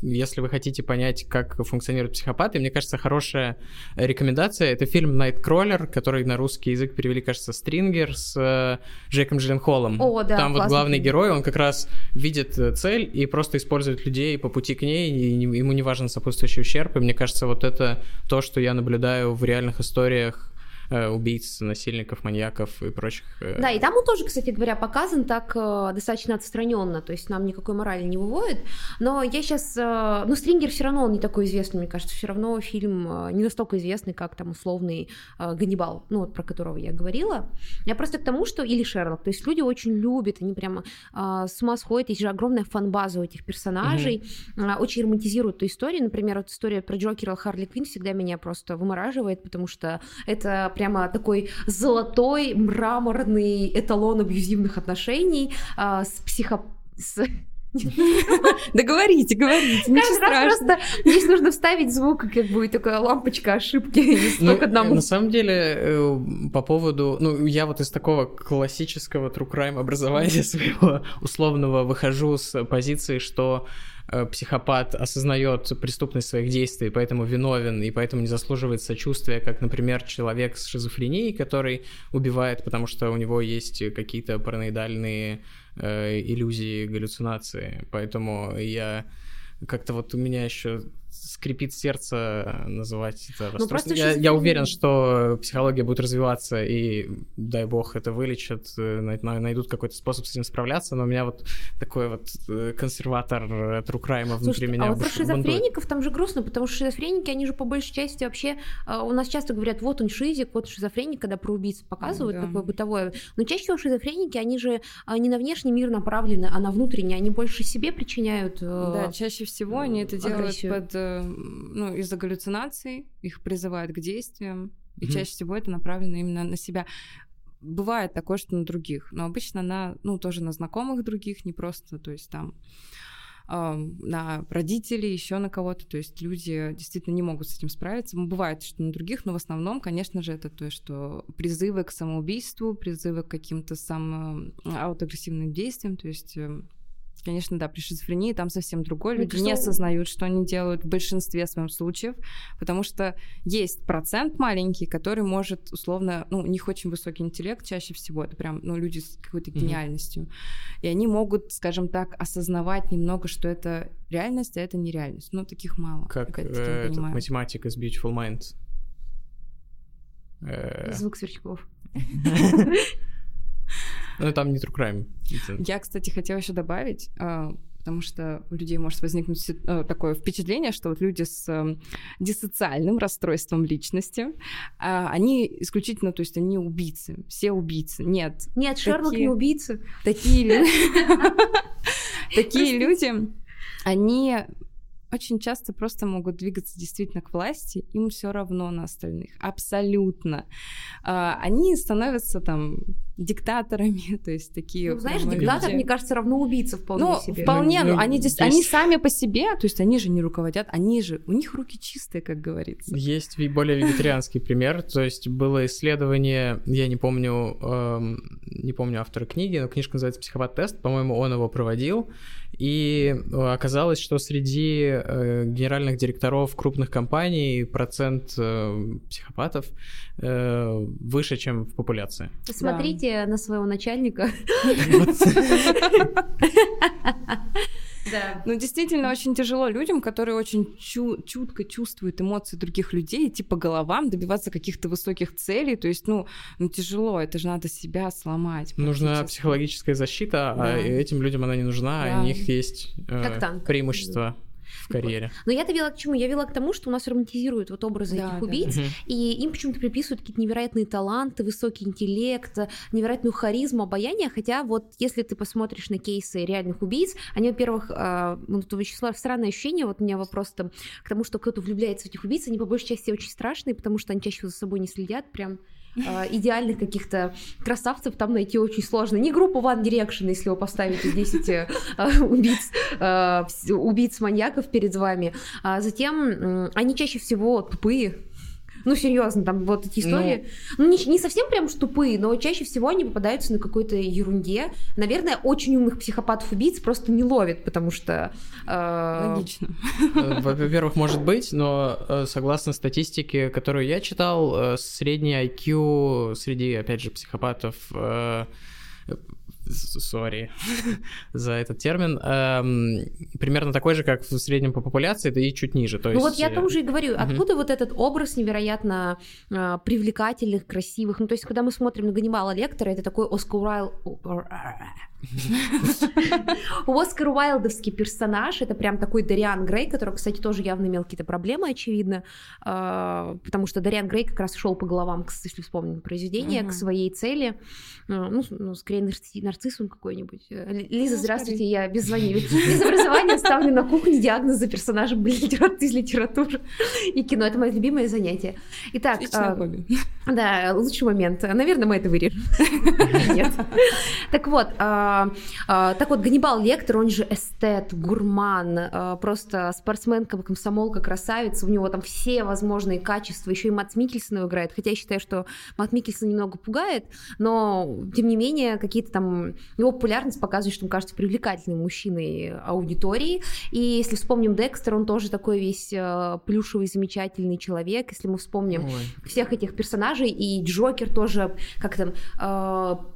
если вы хотите понять, как функционируют психопаты, мне кажется, хорошая рекомендация. Это фильм «Найткроллер», который на русский язык перевели, кажется, «Стрингер» с э, Джеком Джилленхолом. О, да, Там вот главный герой, он как раз видит э, цель и просто использует людей по пути к ней, и ему не важен сопутствующий ущерб. И мне кажется, вот это то, что я наблюдаю в реальных историях убийц, насильников, маньяков и прочих. э, Да, и там он тоже, кстати говоря, показан так э, достаточно отстраненно, то есть нам никакой морали не выводит. Но я сейчас, ну, Стрингер все равно он не такой известный, мне кажется, все равно фильм э, не настолько известный, как там условный э, Ганнибал, ну вот про которого я говорила. Я просто к тому, что или Шерлок, то есть люди очень любят, они прямо э, с ума сходят, есть же огромная фан-база у этих персонажей, э, очень романтизируют эту историю. Например, вот история про Джокера и Харли Квинн всегда меня просто вымораживает, потому что это прямо такой золотой мраморный эталон абьюзивных отношений а, с психо... с- Да говорите, говорите, ничего страшного. просто здесь нужно вставить звук, как будет такая лампочка ошибки Ну, к одному. на самом деле, э, по поводу... Ну, я вот из такого классического true crime образования своего условного выхожу с позиции, что психопат осознает преступность своих действий, поэтому виновен, и поэтому не заслуживает сочувствия, как, например, человек с шизофренией, который убивает, потому что у него есть какие-то параноидальные э, иллюзии, галлюцинации. Поэтому я как-то вот у меня еще скрипит сердце называть это расстройством. просто я, я уверен, что психология будет развиваться, и дай бог это вылечат, э, най- най- найдут какой-то способ с этим справляться, но у меня вот такой вот э, консерватор э, true crime внутри Слушайте, меня а вот про шизофреников там же грустно, потому что шизофреники, они же по большей части вообще, у нас часто говорят, вот он шизик, вот шизофреник, когда про убийц показывают, Да. такое бытовое. Но чаще всего шизофреники, они же не на внешний мир направлены, а на внутренний, они больше себе причиняют. э, Да, чаще всего они это делают агрессию. под, э, ну, из-за галлюцинаций, их призывают к действиям, и Мгм. чаще всего это направлено именно на себя. Бывает такое, что на других, но обычно на, ну, тоже на знакомых других, не просто, то есть там ам, на родителей, еще на кого-то, то есть люди действительно не могут с этим справиться. Бывает, что на других, но в основном, конечно же, это то, что призывы к самоубийству, призывы к каким-то сам аутоагрессивным действиям, то есть эм, Конечно, да, при шизофрении там совсем другое. Мне Люди не кажется, осознают, что они делают в большинстве своем случаев, потому что есть процент маленький, который может, условно, ну, у них очень высокий интеллект чаще всего, это прям, ну, люди с какой-то гениальностью. И они могут, скажем так, осознавать немного, что это реальность, а это нереальность. Ну, таких мало. Как э, математик из Beautiful Mind. Э, Звук сверчков. Ну, там не true crime. Я, кстати, хотела еще добавить, а, потому что у людей может возникнуть э, такое впечатление, что вот люди с диссоциальным расстройством личности, а, они исключительно, то есть они убийцы, все убийцы. Нет, Нет, Шерлок Такие- не убийца. такие лю- такие люди, они очень часто просто могут двигаться действительно к власти, им все равно на остальных, абсолютно. А, Они становятся там диктаторами, то есть такие... Ну, знаешь, диктатор, люди. мне кажется, равно убийца вполне Ну, себе. вполне, Ну, ну, они, есть- здесь- они сами по себе, то есть они же не руководят, они же, у них руки чистые, как говорится. Есть более вегетарианский пример, то есть было исследование, я не помню, эм, не помню автора книги, но книжка называется «Психопат-тест», по-моему, он его проводил, и э, оказалось, что среди э, генеральных директоров крупных компаний процент э, психопатов э, выше, чем в популяции. Смотрите на своего начальника. Да. Ну, действительно, очень тяжело людям, которые очень чу- чутко чувствуют эмоции других людей, идти по головам, добиваться каких-то высоких целей. То есть, ну, ну тяжело, это же надо себя сломать. Нужна психологическая защита, а Да. этим людям она не нужна, Да. а у них есть э, Как танк. преимущество в карьере. Но я-то вела к чему? Я вела к тому, что у нас романтизируют вот образы Да, этих да, убийц, Мгм. и им почему-то приписывают какие-то невероятные таланты, высокий интеллект, невероятную харизму, обаяние, хотя вот если ты посмотришь на кейсы реальных убийц, они, во-первых, а, ну, очень сла- странное ощущение, вот у меня вопрос там к тому, что кто-то влюбляется в этих убийц, они по большей части очень страшные, потому что они чаще всего за собой не следят, прям идеальных каких-то красавцев там найти очень сложно. Не группу One Direction, если вы поставите 10 э, а, убийц, а, убийц-маньяков перед вами. А затем они чаще всего тупые. Ну, серьезно, там вот эти истории. Ну, не, не совсем прям уж тупые, но чаще всего они попадаются на какой-то ерунде. Наверное, очень умных психопатов-убийц просто не ловят, потому что... э, Логично. Э, Во-первых, может быть, но э, согласно статистике, которую я читал, э, средний IQ среди, опять же, психопатов, сори за этот термин, эм, примерно такой же, как в среднем по популяции, да и чуть ниже. То Ну есть, вот я о том э, же и говорю, откуда вот этот образ невероятно а, привлекательных, красивых. Ну то есть, когда мы смотрим на Ганнибала Лектора, это такой Оскар Уайл... Оскар Уайлдовский персонаж, это прям такой Дариан Грей, который, кстати, тоже явно имел какие-то проблемы, очевидно, а, потому что Дариан Грей как раз шел по головам, если вспомним произведение, к своей цели. А, Ну, ну, скорее нарцисс, он какой-нибудь. Э, Л- Лиза, Ну, здравствуйте, я без звонили. Без образования ставлю на кухне диагноз за персонажа из литературы и кино. Это мое любимое занятие. Итак, а, да, лучший момент. Наверное, мы это вырежем. Нет. Так вот, так вот, Ганнибал Лектор, он же эстет, гурман, а, просто спортсменка, комсомолка, красавица, у него там все возможные качества, еще и Матс Микельсон его играет, хотя я считаю, что Мат Микельсон немного пугает, но, тем не менее, какие-то там... Его популярность показывает, что он кажется привлекательным мужчиной аудитории, и если вспомним Декстер, он тоже такой весь плюшевый, замечательный человек, если мы вспомним ой. всех этих персонажей, и Джокер тоже, как там,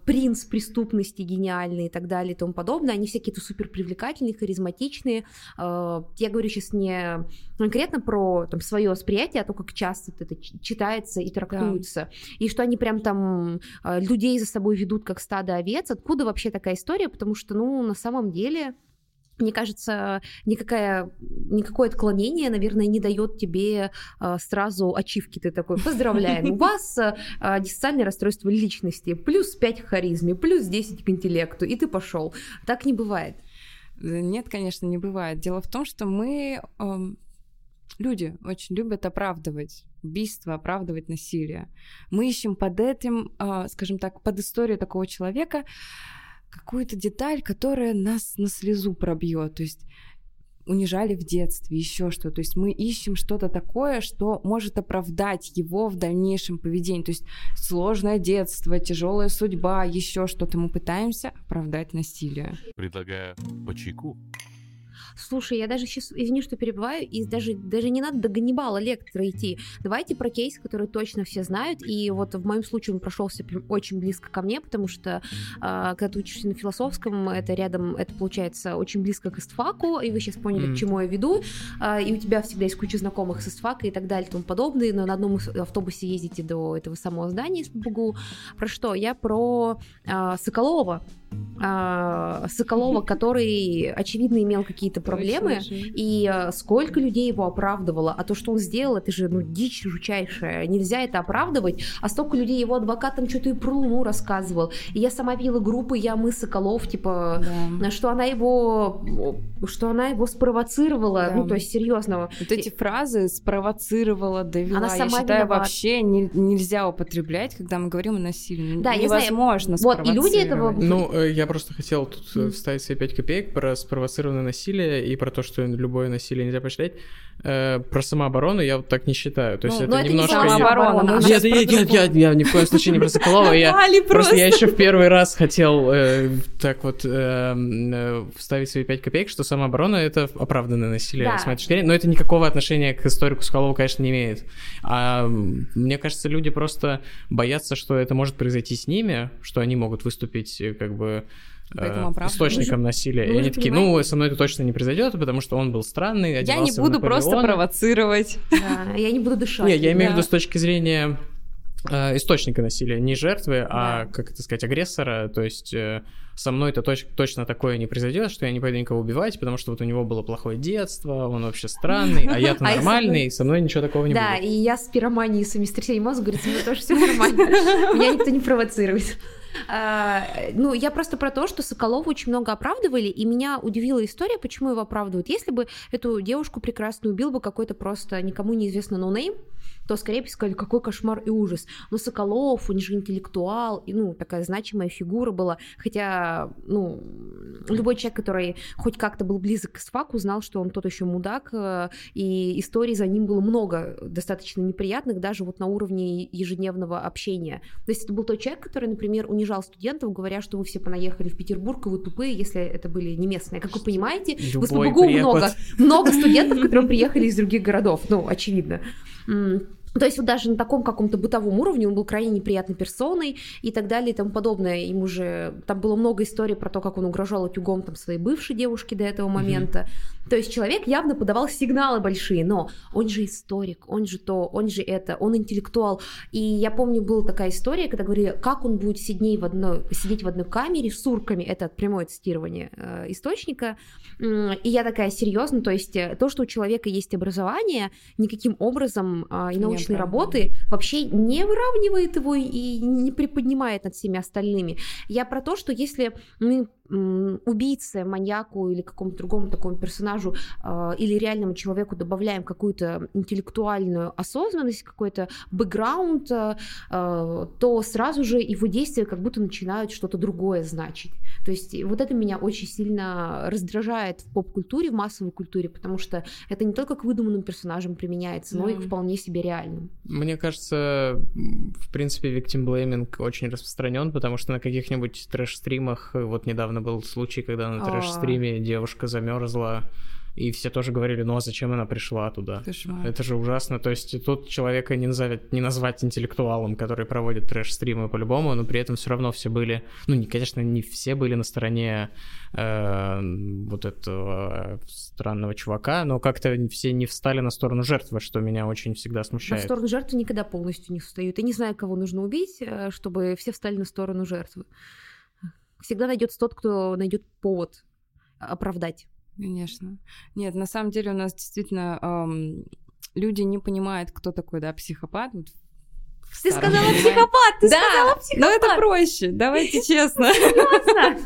принц преступности гениальный и так далее и тому подобное, они все какие-то супер привлекательные, харизматичные. Э, я говорю сейчас не конкретно про там, свое восприятие, а то, как часто это читается и трактуется, и что они прям там э, людей за собой ведут как стадо овец. Откуда вообще такая история? Потому что, ну, на самом деле... Мне кажется, никакая, никакое отклонение, наверное, не дает тебе э, сразу ачивки. Ты такой, поздравляем, у вас диссоциальное расстройство личности, плюс 5 к харизме, плюс 10 к интеллекту, и ты пошел. Так не бывает. Нет, конечно, не бывает. Дело в том, что мы, эм, люди, очень любят оправдывать убийство, оправдывать насилие. Мы ищем под этим, э, скажем так, под историю такого человека какую-то деталь, которая нас на слезу пробьет. То есть унижали в детстве, еще что. То есть мы ищем что-то такое, что может оправдать его в дальнейшем поведении. То есть сложное детство, тяжелая судьба, еще что-то. Мы пытаемся оправдать насилие. Предлагаю по чайку. Слушай, я даже сейчас, извини, что перебиваю, и даже, даже не надо до Ганнибала Лектора идти. Давайте про кейс, который точно все знают, и вот в моем случае он прошелся очень близко ко мне, потому что а, когда ты учишься на философском, это рядом, это получается очень близко к истфаку, и вы сейчас поняли, Мгм. к чему я веду, а, и у тебя всегда есть куча знакомых с истфака и так далее и тому подобное, но на одном автобусе ездите до этого самого здания из БГУ. Про что? Я про а, Соколова, Соколова, который, очевидно, имел какие-то проблемы, и э, сколько людей его оправдывало, а то, что он сделал, это же, ну, дичь жучайшая, нельзя это оправдывать, а столько людей его адвокатам что-то и про Луну рассказывал, и я сама видела группы «Я, мы, Соколов», типа, Да. что она его, что она его спровоцировала, Да. ну, то есть, серьезно. Вот эти фразы спровоцировала, довела, Она я сама считаю, виновата. вообще не- нельзя употреблять, когда мы говорим о насилии. Да, я знаю. Невозможно Вот, и люди этого-. Ну, э, я просто хотел тут э, вставить свои 5 копеек про спровоцированное насилие и про то, что любое насилие нельзя поощрять. Э, Про самооборону я вот так не считаю. То есть Ну, это но это не немножко... я- самооборона, щас Нет, нет, нет, я, я ни в коем случае не про Соколова. Я, Просто я еще в первый раз хотел э, так вот э, э, вставить свои пять копеек, что самооборона это оправданное насилие Да. с моей точки зрения, но это никакого отношения к историку Соколова, конечно, не имеет. А мне кажется, люди просто боятся, что это может произойти с ними, что они могут выступить э, как бы Поэтому э, источником насилия. вы И они такие, понимаете- ну, со мной это точно не произойдет, потому что он был странный, Я не буду просто Наполеона». провоцировать. Да, я не буду дышать. Не, я имею в Да. виду с точки зрения э, источника насилия, не жертвы, а, Да. как это сказать, агрессора. То есть э, со мной это точ- точно такое не произойдет, что я не пойду никого убивать, потому что вот у него было плохое детство, он вообще странный, а я-то А нормальный, со мной ничего такого не Да, будет. и я с пироманией совместительной мозга, говорит, мной тоже все нормально. Меня никто не провоцирует. А, Ну, я просто про то, что Соколова очень много оправдывали, и меня удивила история, почему его оправдывают. Если бы эту девушку прекрасно убил бы какой-то просто никому неизвестный no name, то скорее бы сказали, какой кошмар и ужас. Но Соколов, он же интеллектуал, и, ну, такая значимая фигура была. Хотя, ну, любой человек, который хоть как-то был близок к истфаку, знал, что он тот еще мудак, э, и историй за ним было много, достаточно неприятных, даже вот на уровне ежедневного общения. То есть это был тот человек, который, например, унижал студентов, говоря, что вы все понаехали в Петербург, и вы тупые, если это были не местные. Как вы понимаете, в СПБГУ препод. много, много студентов, которые приехали из других городов, ну, очевидно. М, То есть вот даже на таком каком-то бытовом уровне он был крайне неприятной персоной и так далее и тому подобное. Ему же там было много историй про то, как он угрожал утюгом там своей бывшей девушке до этого момента. То есть человек явно подавал сигналы большие, но он же историк, он же то, он же это, он интеллектуал. И я помню, была такая история, когда говорили, как он будет сидеть в одной, сидеть в одной камере с сурками, это прямое цитирование э, источника. И я такая, серьезно, то есть э, то, что у человека есть образование, никаким образом а, и Не оправдывает. работы вообще не выравнивает его и не приподнимает над всеми остальными. Я про то, что если мы убийце, маньяку или какому-то другому такому персонажу э, или реальному человеку добавляем какую-то интеллектуальную осознанность, какой-то бэкграунд, э, э, то сразу же его действия как будто начинают что-то другое значить. То есть вот это меня очень сильно раздражает в поп-культуре, в массовой культуре, потому что это не только к выдуманным персонажам применяется, но и к вполне себе реальным. Мне кажется, в принципе, victim blaming очень распространен, потому что на каких-нибудь трэш-стримах, вот недавно был случай, когда на трэш-стриме девушка замерзла, и все тоже говорили, ну а зачем она пришла туда? Кошмар. Это же ужасно. То есть тут человека не, назовет, не назвать интеллектуалом, который проводит трэш-стримы по-любому, но при этом все равно все были... Ну, не, конечно, не все были на стороне э, вот этого странного чувака, но как-то все не встали на сторону жертвы, что меня очень всегда На смущает. сторону жертвы никогда полностью не встают. Я не знаю, кого нужно убить, э, чтобы все встали на сторону жертвы. Всегда найдется тот, кто найдет повод оправдать. Конечно. Нет, на самом деле у нас действительно ам, люди не понимают, кто такой, да, психопат. Вот Ты сказала психопат! Ты да, сказала но психопат! это проще, давайте честно.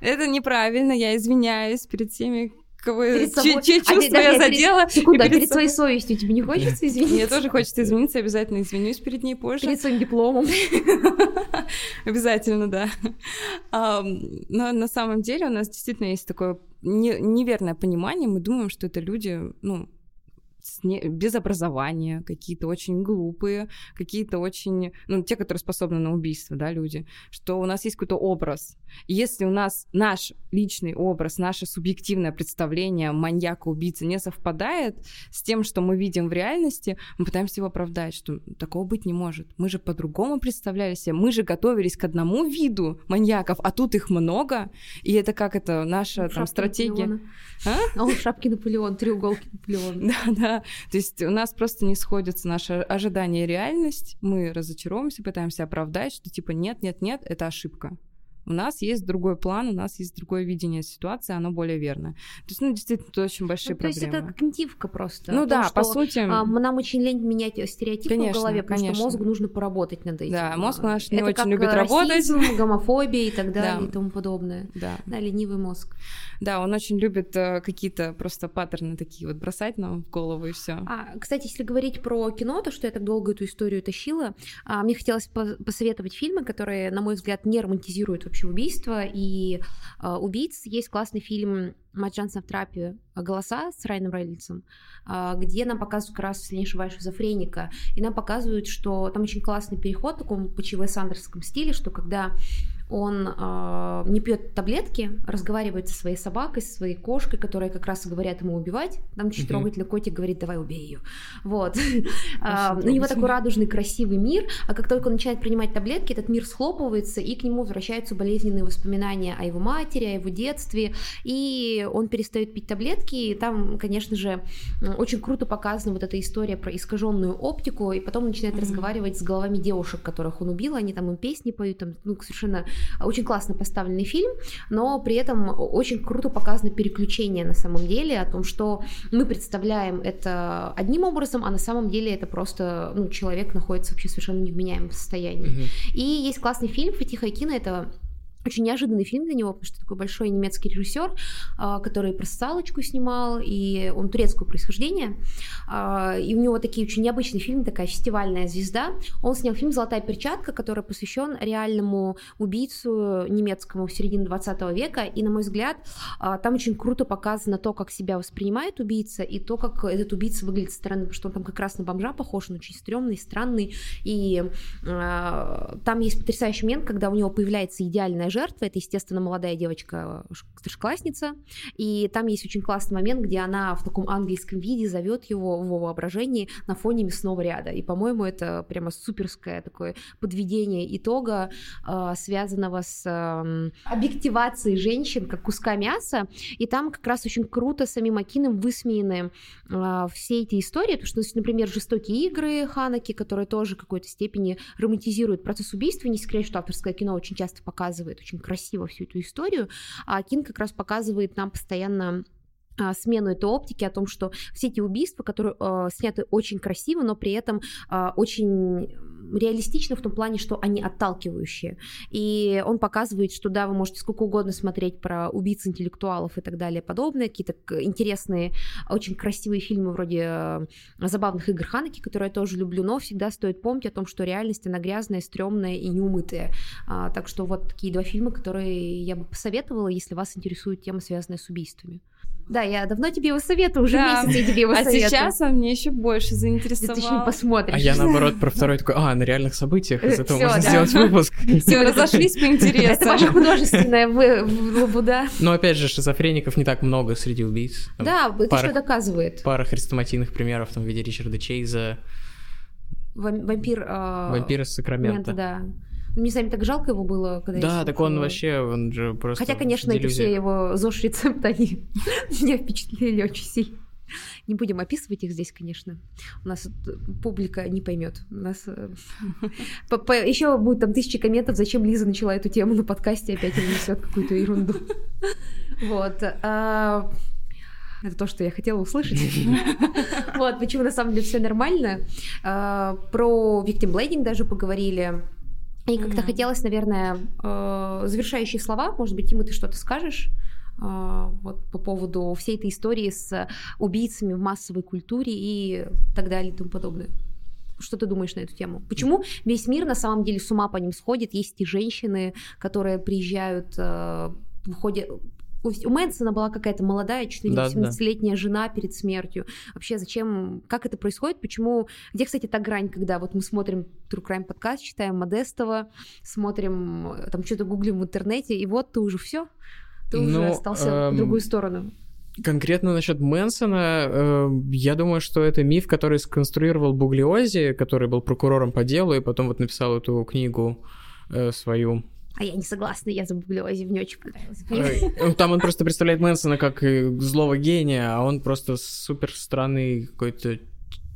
Это неправильно, я извиняюсь перед всеми, Перед собой. А чувства я задела. Секунду, а перед своей совестью тебе не хочется извиниться? Мне тоже хочется извиниться, обязательно извинюсь перед ней позже. Перед своим дипломом. Обязательно, да. Но на самом деле у нас действительно есть такое не- неверное понимание. Мы думаем, что это люди, ну, не- без образования, какие-то очень глупые, какие-то очень, ну, те, которые способны на убийство, да, люди, что у нас есть какой-то образ. И если у нас наш личный образ, наше субъективное представление маньяка-убийцы не совпадает с тем, что мы видим в реальности, мы пытаемся его оправдать, что такого быть не может. Мы же по-другому представляли себе, мы же готовились к одному виду маньяков, а тут их много, и это как это наша там стратегия. А? А он в шапке Наполеон, треуголки Наполеона. Да, да. То есть у нас просто не сходятся наши ожидания и реальность. Мы разочаровываемся, пытаемся оправдать, что типа нет, нет, нет, это ошибка. У нас есть другой план, у нас есть другое видение ситуации, оно более верное. То есть, ну, действительно, это очень большие Ну, то есть проблемы. это когнитивка просто. Ну том, да, по что, сути. а, нам очень лень менять стереотипы Конечно, в голове, потому конечно. что мозгу нужно поработать над этим. Да, мозг наш не это очень как любит работать. расизм, гомофобия и так далее Да. и тому подобное. Да. Да, ленивый мозг. да, он очень любит э, какие-то просто паттерны такие вот бросать нам в голову и все. А, кстати, если говорить про кино, то что я так долго эту историю тащила, а, мне хотелось по- посоветовать фильмы, которые, на мой взгляд, не романтизируют вообще убийство и а, убийц. Есть классный фильм Маджанса в трапе «Голоса» с Райаном Рейнольдсом, а, где нам показывают как раз, если не ошибаюсь, шизофреника, и нам показывают, что там очень классный переход в таком почти Уэс Андерском стиле, что когда он э, не пьет таблетки, разговаривает со своей собакой, со своей кошкой, которые как раз и говорят ему убивать. Там чуть Мгм. трогательно котик говорит, давай убей ее. Вот. А, У него такой радужный, красивый мир, а как только он начинает принимать таблетки, этот мир схлопывается, и к нему возвращаются болезненные воспоминания о его матери, о его детстве, и он перестает пить таблетки, и там, конечно же, очень круто показана вот эта история про искаженную оптику, и потом он начинает разговаривать с головами девушек, которых он убил, они там им песни поют, там, ну, совершенно очень классно поставленный фильм, но при этом очень круто показано переключение на самом деле о том, что мы представляем это одним образом, а на самом деле это просто ну, человек находится вообще совершенно невменяемом состоянии. Мгм. И есть классный фильм Фатиха Акина, это очень неожиданный фильм для него, потому что такой большой немецкий режиссер, а, который про салочку снимал, и он турецкого происхождения, а, и у него такие очень необычные фильмы, такая фестивальная звезда. Он снял фильм «Золотая перчатка», который посвящен реальному убийцу немецкому в середине 20 века, и, на мой взгляд, а, там очень круто показано то, как себя воспринимает убийца, и то, как этот убийца выглядит со стороны, потому что он там как раз на бомжа похож, он очень стрёмный, странный, и там есть потрясающий момент, когда у него появляется идеальная жертва, это, естественно, молодая девочка, ш- старшеклассница, и там есть очень классный момент, где она в таком ангельском виде зовет его в его воображении на фоне мясного ряда, и, по-моему, это прямо суперское такое подведение итога, а, связанного с ам, объективацией женщин как куска мяса, и там как раз очень круто самим Акином высмеяны а, все эти истории, потому что, например, «Жестокие игры» Ханаки, которые тоже в какой-то степени романтизируют процесс убийства, не секрет, что авторское кино очень часто показывает очень красиво всю эту историю, а Кин как раз показывает нам постоянно смену этой оптики о том, что все эти убийства, которые э, сняты очень красиво, но при этом э, очень реалистично в том плане, что они отталкивающие. И он показывает, что да, вы можете сколько угодно смотреть про убийц интеллектуалов и так далее подобное, какие-то интересные, очень красивые фильмы вроде э, забавных игр Ханаки, которые я тоже люблю, но всегда стоит помнить о том, что реальность, она грязная, стрёмная и неумытая. А, так что вот такие два фильма, которые я бы посоветовала, если вас интересует тема, связанная с убийствами. Да, я давно тебе его советую, уже Да. месяц я тебе его А советую. сейчас он мне еще больше Ты заинтересовал. точнее посмотришь. А я наоборот про второй такой, а, на реальных событиях, из этого Всё, можно да. сделать выпуск. Все, разошлись по Это интересам. ваша художественная да. Но опять же, шизофреников не так много среди убийц. Там Да, это пара- что доказывает? Пара хрестоматийных примеров там в виде Ричарда Чейза, Вам- Вампир... а, вампир из Сакрамента. Мента, да. Ну, Не знаю, мне так жалко его было, когда я Да, так он вообще, он же просто Хотя, конечно, эти все его ЗОЖ-рецепты, они меня впечатлили очень сильно. Не будем описывать их здесь, конечно. У нас тут публика не поймет. У нас еще будет там тысячи комментов, зачем Лиза начала эту тему на подкасте, опять она несет какую-то ерунду. Вот. а, Это то, что я хотела услышать. Вот, почему на самом деле все нормально. А, Про victim даже поговорили. И как-то Мгм. хотелось, наверное, э, завершающие слова. Может быть, Тима, ты что-то скажешь? э, Вот по поводу всей этой истории с убийцами в массовой культуре и так далее и тому подобное. Что ты думаешь на эту тему? Почему весь мир на самом деле с ума по ним сходит? Есть и женщины, которые приезжают, э, выходят... У у Мэнсона была какая-то молодая, чуть ли не Да, да. 17-летняя жена перед смертью. Вообще, зачем, как это происходит? Почему, где, кстати, та грань, когда вот мы смотрим True Crime подкаст, читаем Модестова, смотрим, э, там что-то гуглим в интернете, и вот ты уже все, ты уже Ну, остался в эм, другую сторону. Конкретно насчет Мэнсона, э, я думаю, что это миф, который сконструировал Буглиози, который был прокурором по делу и потом вот написал эту книгу э, свою. А я не согласна, я за Буглиози, мне очень понравилось. Ну, Там он просто представляет Мэнсона как э, злого гения, а он просто супер странный какой-то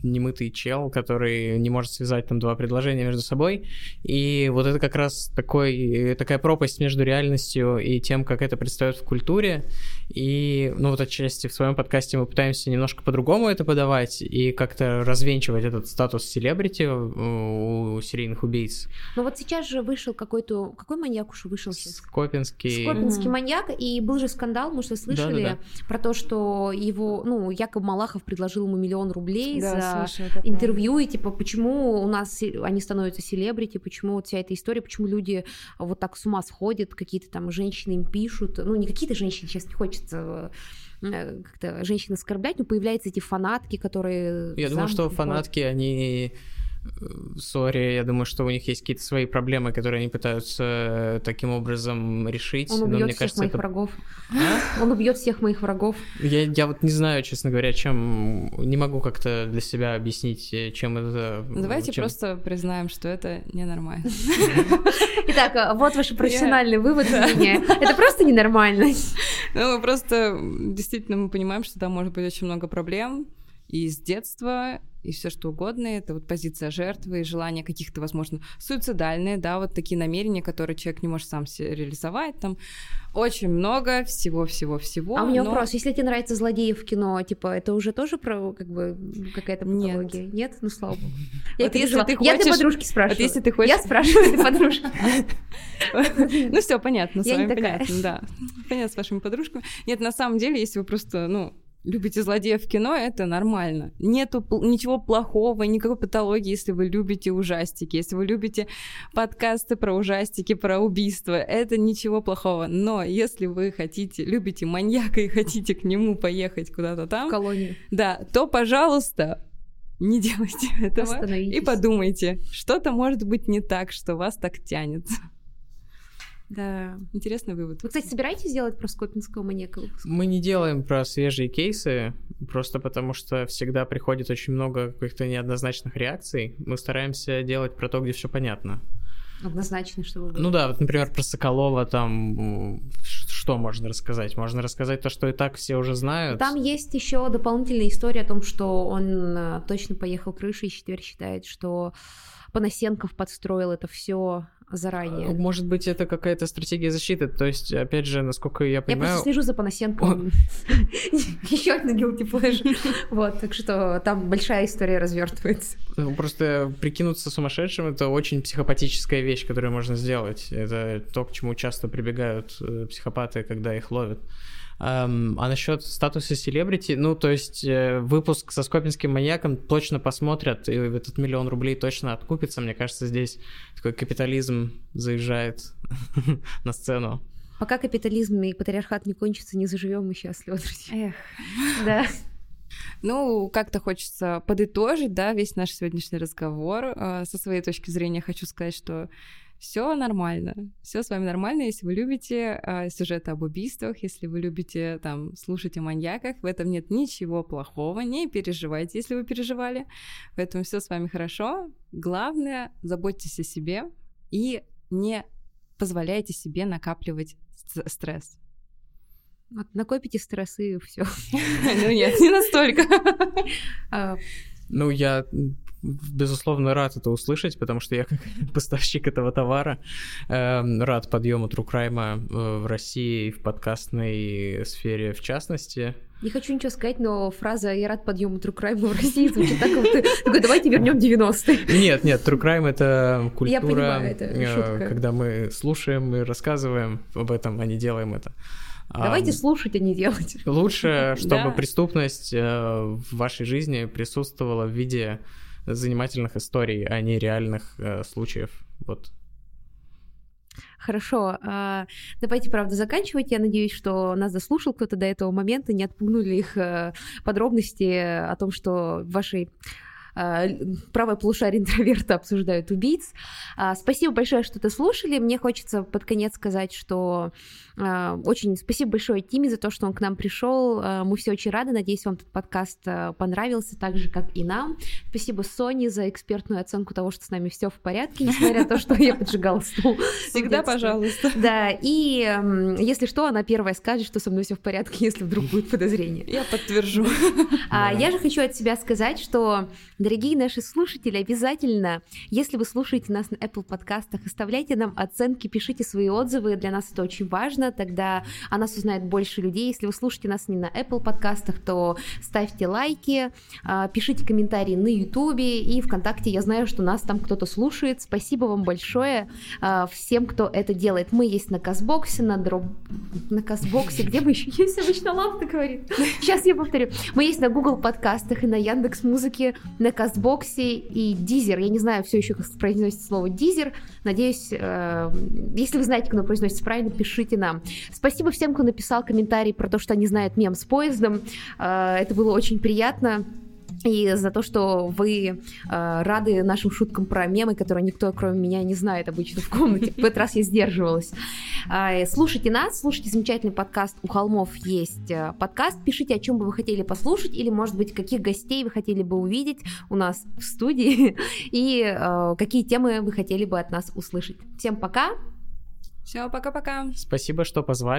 немытый чел, который не может связать там два предложения между собой. И вот это как раз такой, э, такая пропасть между реальностью и тем, как это предстает в культуре. И, ну, вот отчасти в своем подкасте мы пытаемся немножко по-другому это подавать и как-то развенчивать этот статус селебрити у у серийных убийц. Но вот сейчас же вышел какой-то... Какой маньяк уж вышел сейчас? Скопинский. Скопинский Мгм. маньяк, и был же скандал, может, вы слышали, Да-да-да. про то, что его, ну, якобы Малахов предложил ему миллион рублей Да, за такое. интервью, и типа, почему у нас они становятся селебрити, почему вот вся эта история, почему люди вот так с ума сходят, какие-то там женщины им пишут, ну, не какие-то женщины, сейчас не хочется э, как-то женщин оскорблять, но появляются эти фанатки, которые... Я думаю, что фанатки, они Сори, я думаю, что у них есть какие-то свои проблемы, которые они пытаются э, таким образом решить. Он убьет всех кажется, моих это... врагов. А? Он убьет всех моих врагов. Я, я вот не знаю, честно говоря, чем... Не могу как-то для себя объяснить, э, чем это... Давайте чем- просто признаем, что это ненормально. Итак, а, вот ваш профессиональный вывод меня. Это просто ненормально. Ну, просто действительно мы понимаем, что там может быть очень много проблем. И с детства, и все что угодно. Это вот позиция жертвы и желание каких-то, возможно, суицидальные, да, вот такие намерения, которые человек не может сам себе реализовать. Там очень много всего-всего-всего. А у меня но- вопрос, если тебе нравятся злодеи в кино, типа, это уже тоже про, как бы, какая-то Нет. патология? Нет? Ну, слава богу. Я Вот если ты Я для хочешь- подружки спрашиваю. Вот если ты хочешь... Я спрашиваю для подружки. Ну, все понятно, с вами понятно, да. Понятно с вашими подружками. Нет, на самом деле, если вы просто, ну, любите злодеев в кино, это нормально. Нету ничего плохого, никакой патологии, если вы любите ужастики, если вы любите подкасты про ужастики, про убийства, это ничего плохого. Но если вы хотите, любите маньяка и хотите к нему поехать куда-то В там, колонию. да, то, пожалуйста, не делайте этого. И подумайте, что-то может быть не так, что вас так тянет. Да. Интересный вывод. Вы, кстати, собираетесь делать про скопинского маньяка? Мы не делаем про свежие кейсы, просто потому что всегда приходит очень много каких-то неоднозначных реакций. Мы стараемся делать про то, где все понятно. Однозначно, что вы Ну да, вот, например, про Соколова там что можно рассказать? Можно рассказать то, что и так все уже знают. Там есть еще дополнительная история о том, что он э, точно поехал крышей и теперь считает, что Панасенков подстроил это все заранее. Может быть, это какая-то стратегия защиты. То есть, опять же, насколько я Я понимаю... просто слежу за Панасенковым. Еще один guilty pleasure. Вот, так что там большая история развертывается. Ну, Просто прикинуться сумасшедшим это очень психопатическая вещь, которую можно сделать. Это то, к чему часто прибегают э, психопаты, когда их ловят. Ам, а насчет статуса селебрити, ну, то есть э, выпуск со скопинским маньяком точно посмотрят, и этот миллион рублей точно откупится. Мне кажется, здесь такой капитализм заезжает на сцену. Пока капитализм и патриархат не кончатся, не заживем мы счастливо, друзья. Эх. Да. Ну, как-то хочется подытожить, да, весь наш сегодняшний разговор. А, Со своей точки зрения хочу сказать, что все нормально. Все с вами нормально, если вы любите а, сюжеты об убийствах, если вы любите там слушать о маньяках, в этом нет ничего плохого, не переживайте, если вы переживали. Поэтому все с вами хорошо. Главное, заботьтесь о себе и не позволяйте себе накапливать стресс. Вот накопите стресс и все. Ну нет, не настолько. Ну, я, безусловно, рад это услышать, потому что я как поставщик этого товара эм, рад подъему Трукрайма в России и в подкастной сфере в частности. Не хочу ничего сказать, но фраза «Я рад подъему True Crime в России» звучит так, как будто такой «Давайте вернем 90-е». Нет, нет, True Crime это культура, понимаю, это э, шутка. когда мы слушаем и рассказываем об этом, а не делаем это. А, Давайте слушать, а не делать. Лучше, чтобы преступность э, в вашей жизни присутствовала в виде занимательных историй, а не реальных э, случаев. Вот. Хорошо, а, давайте, правда, заканчивать. Я надеюсь, что нас дослушал кто-то до этого момента, не отпугнули их э, подробности о том, что в вашей правое полушарие интроверта обсуждают убийц. А, Спасибо большое, что ты слушали. Мне хочется под конец сказать, что а, очень спасибо большое Тиме за то, что он к нам пришел. А, Мы все очень рады. Надеюсь, вам этот подкаст а, понравился так же, как и нам. Спасибо Соне за экспертную оценку того, что с нами все в порядке, несмотря на то, что я поджигала стул. Всегда, пожалуйста. Да, и если что, она первая скажет, что со мной все в порядке, если вдруг будет подозрение. Я подтвержу. А я же хочу от себя сказать, что, дорогие наши слушатели, обязательно, если вы слушаете нас на Apple подкастах, оставляйте нам оценки, пишите свои отзывы, для нас это очень важно, тогда о нас узнает больше людей. Если вы слушаете нас не на Apple подкастах, то ставьте лайки, а, пишите комментарии на YouTube и ВКонтакте. Я знаю, что нас там кто-то слушает. Спасибо вам большое а, всем, кто это делает. Мы есть на Казбоксе, на Дроб... на Казбоксе, где мы еще есть обычно Лавта говорит. Сейчас я повторю. Мы есть на Google подкастах и на Яндекс Музыке, на Казбоксе и Дизер. Я не знаю все еще, как произносится слово Дизер. Надеюсь, э, если вы знаете, как оно произносится правильно, пишите нам. Спасибо всем, кто написал комментарий про то, что они знают мем с поездом. Э, это было очень приятно. И за то, что вы э, рады нашим шуткам про мемы, которые никто, кроме меня, не знает обычно в комнате. В этот раз я сдерживалась. Э, слушайте нас, слушайте замечательный подкаст «У холмов есть э, подкаст». Пишите, о чем бы вы хотели послушать, или, может быть, каких гостей вы хотели бы увидеть у нас в студии, и э, какие темы вы хотели бы от нас услышать. Всем пока! Все, пока-пока. Спасибо, что позвали.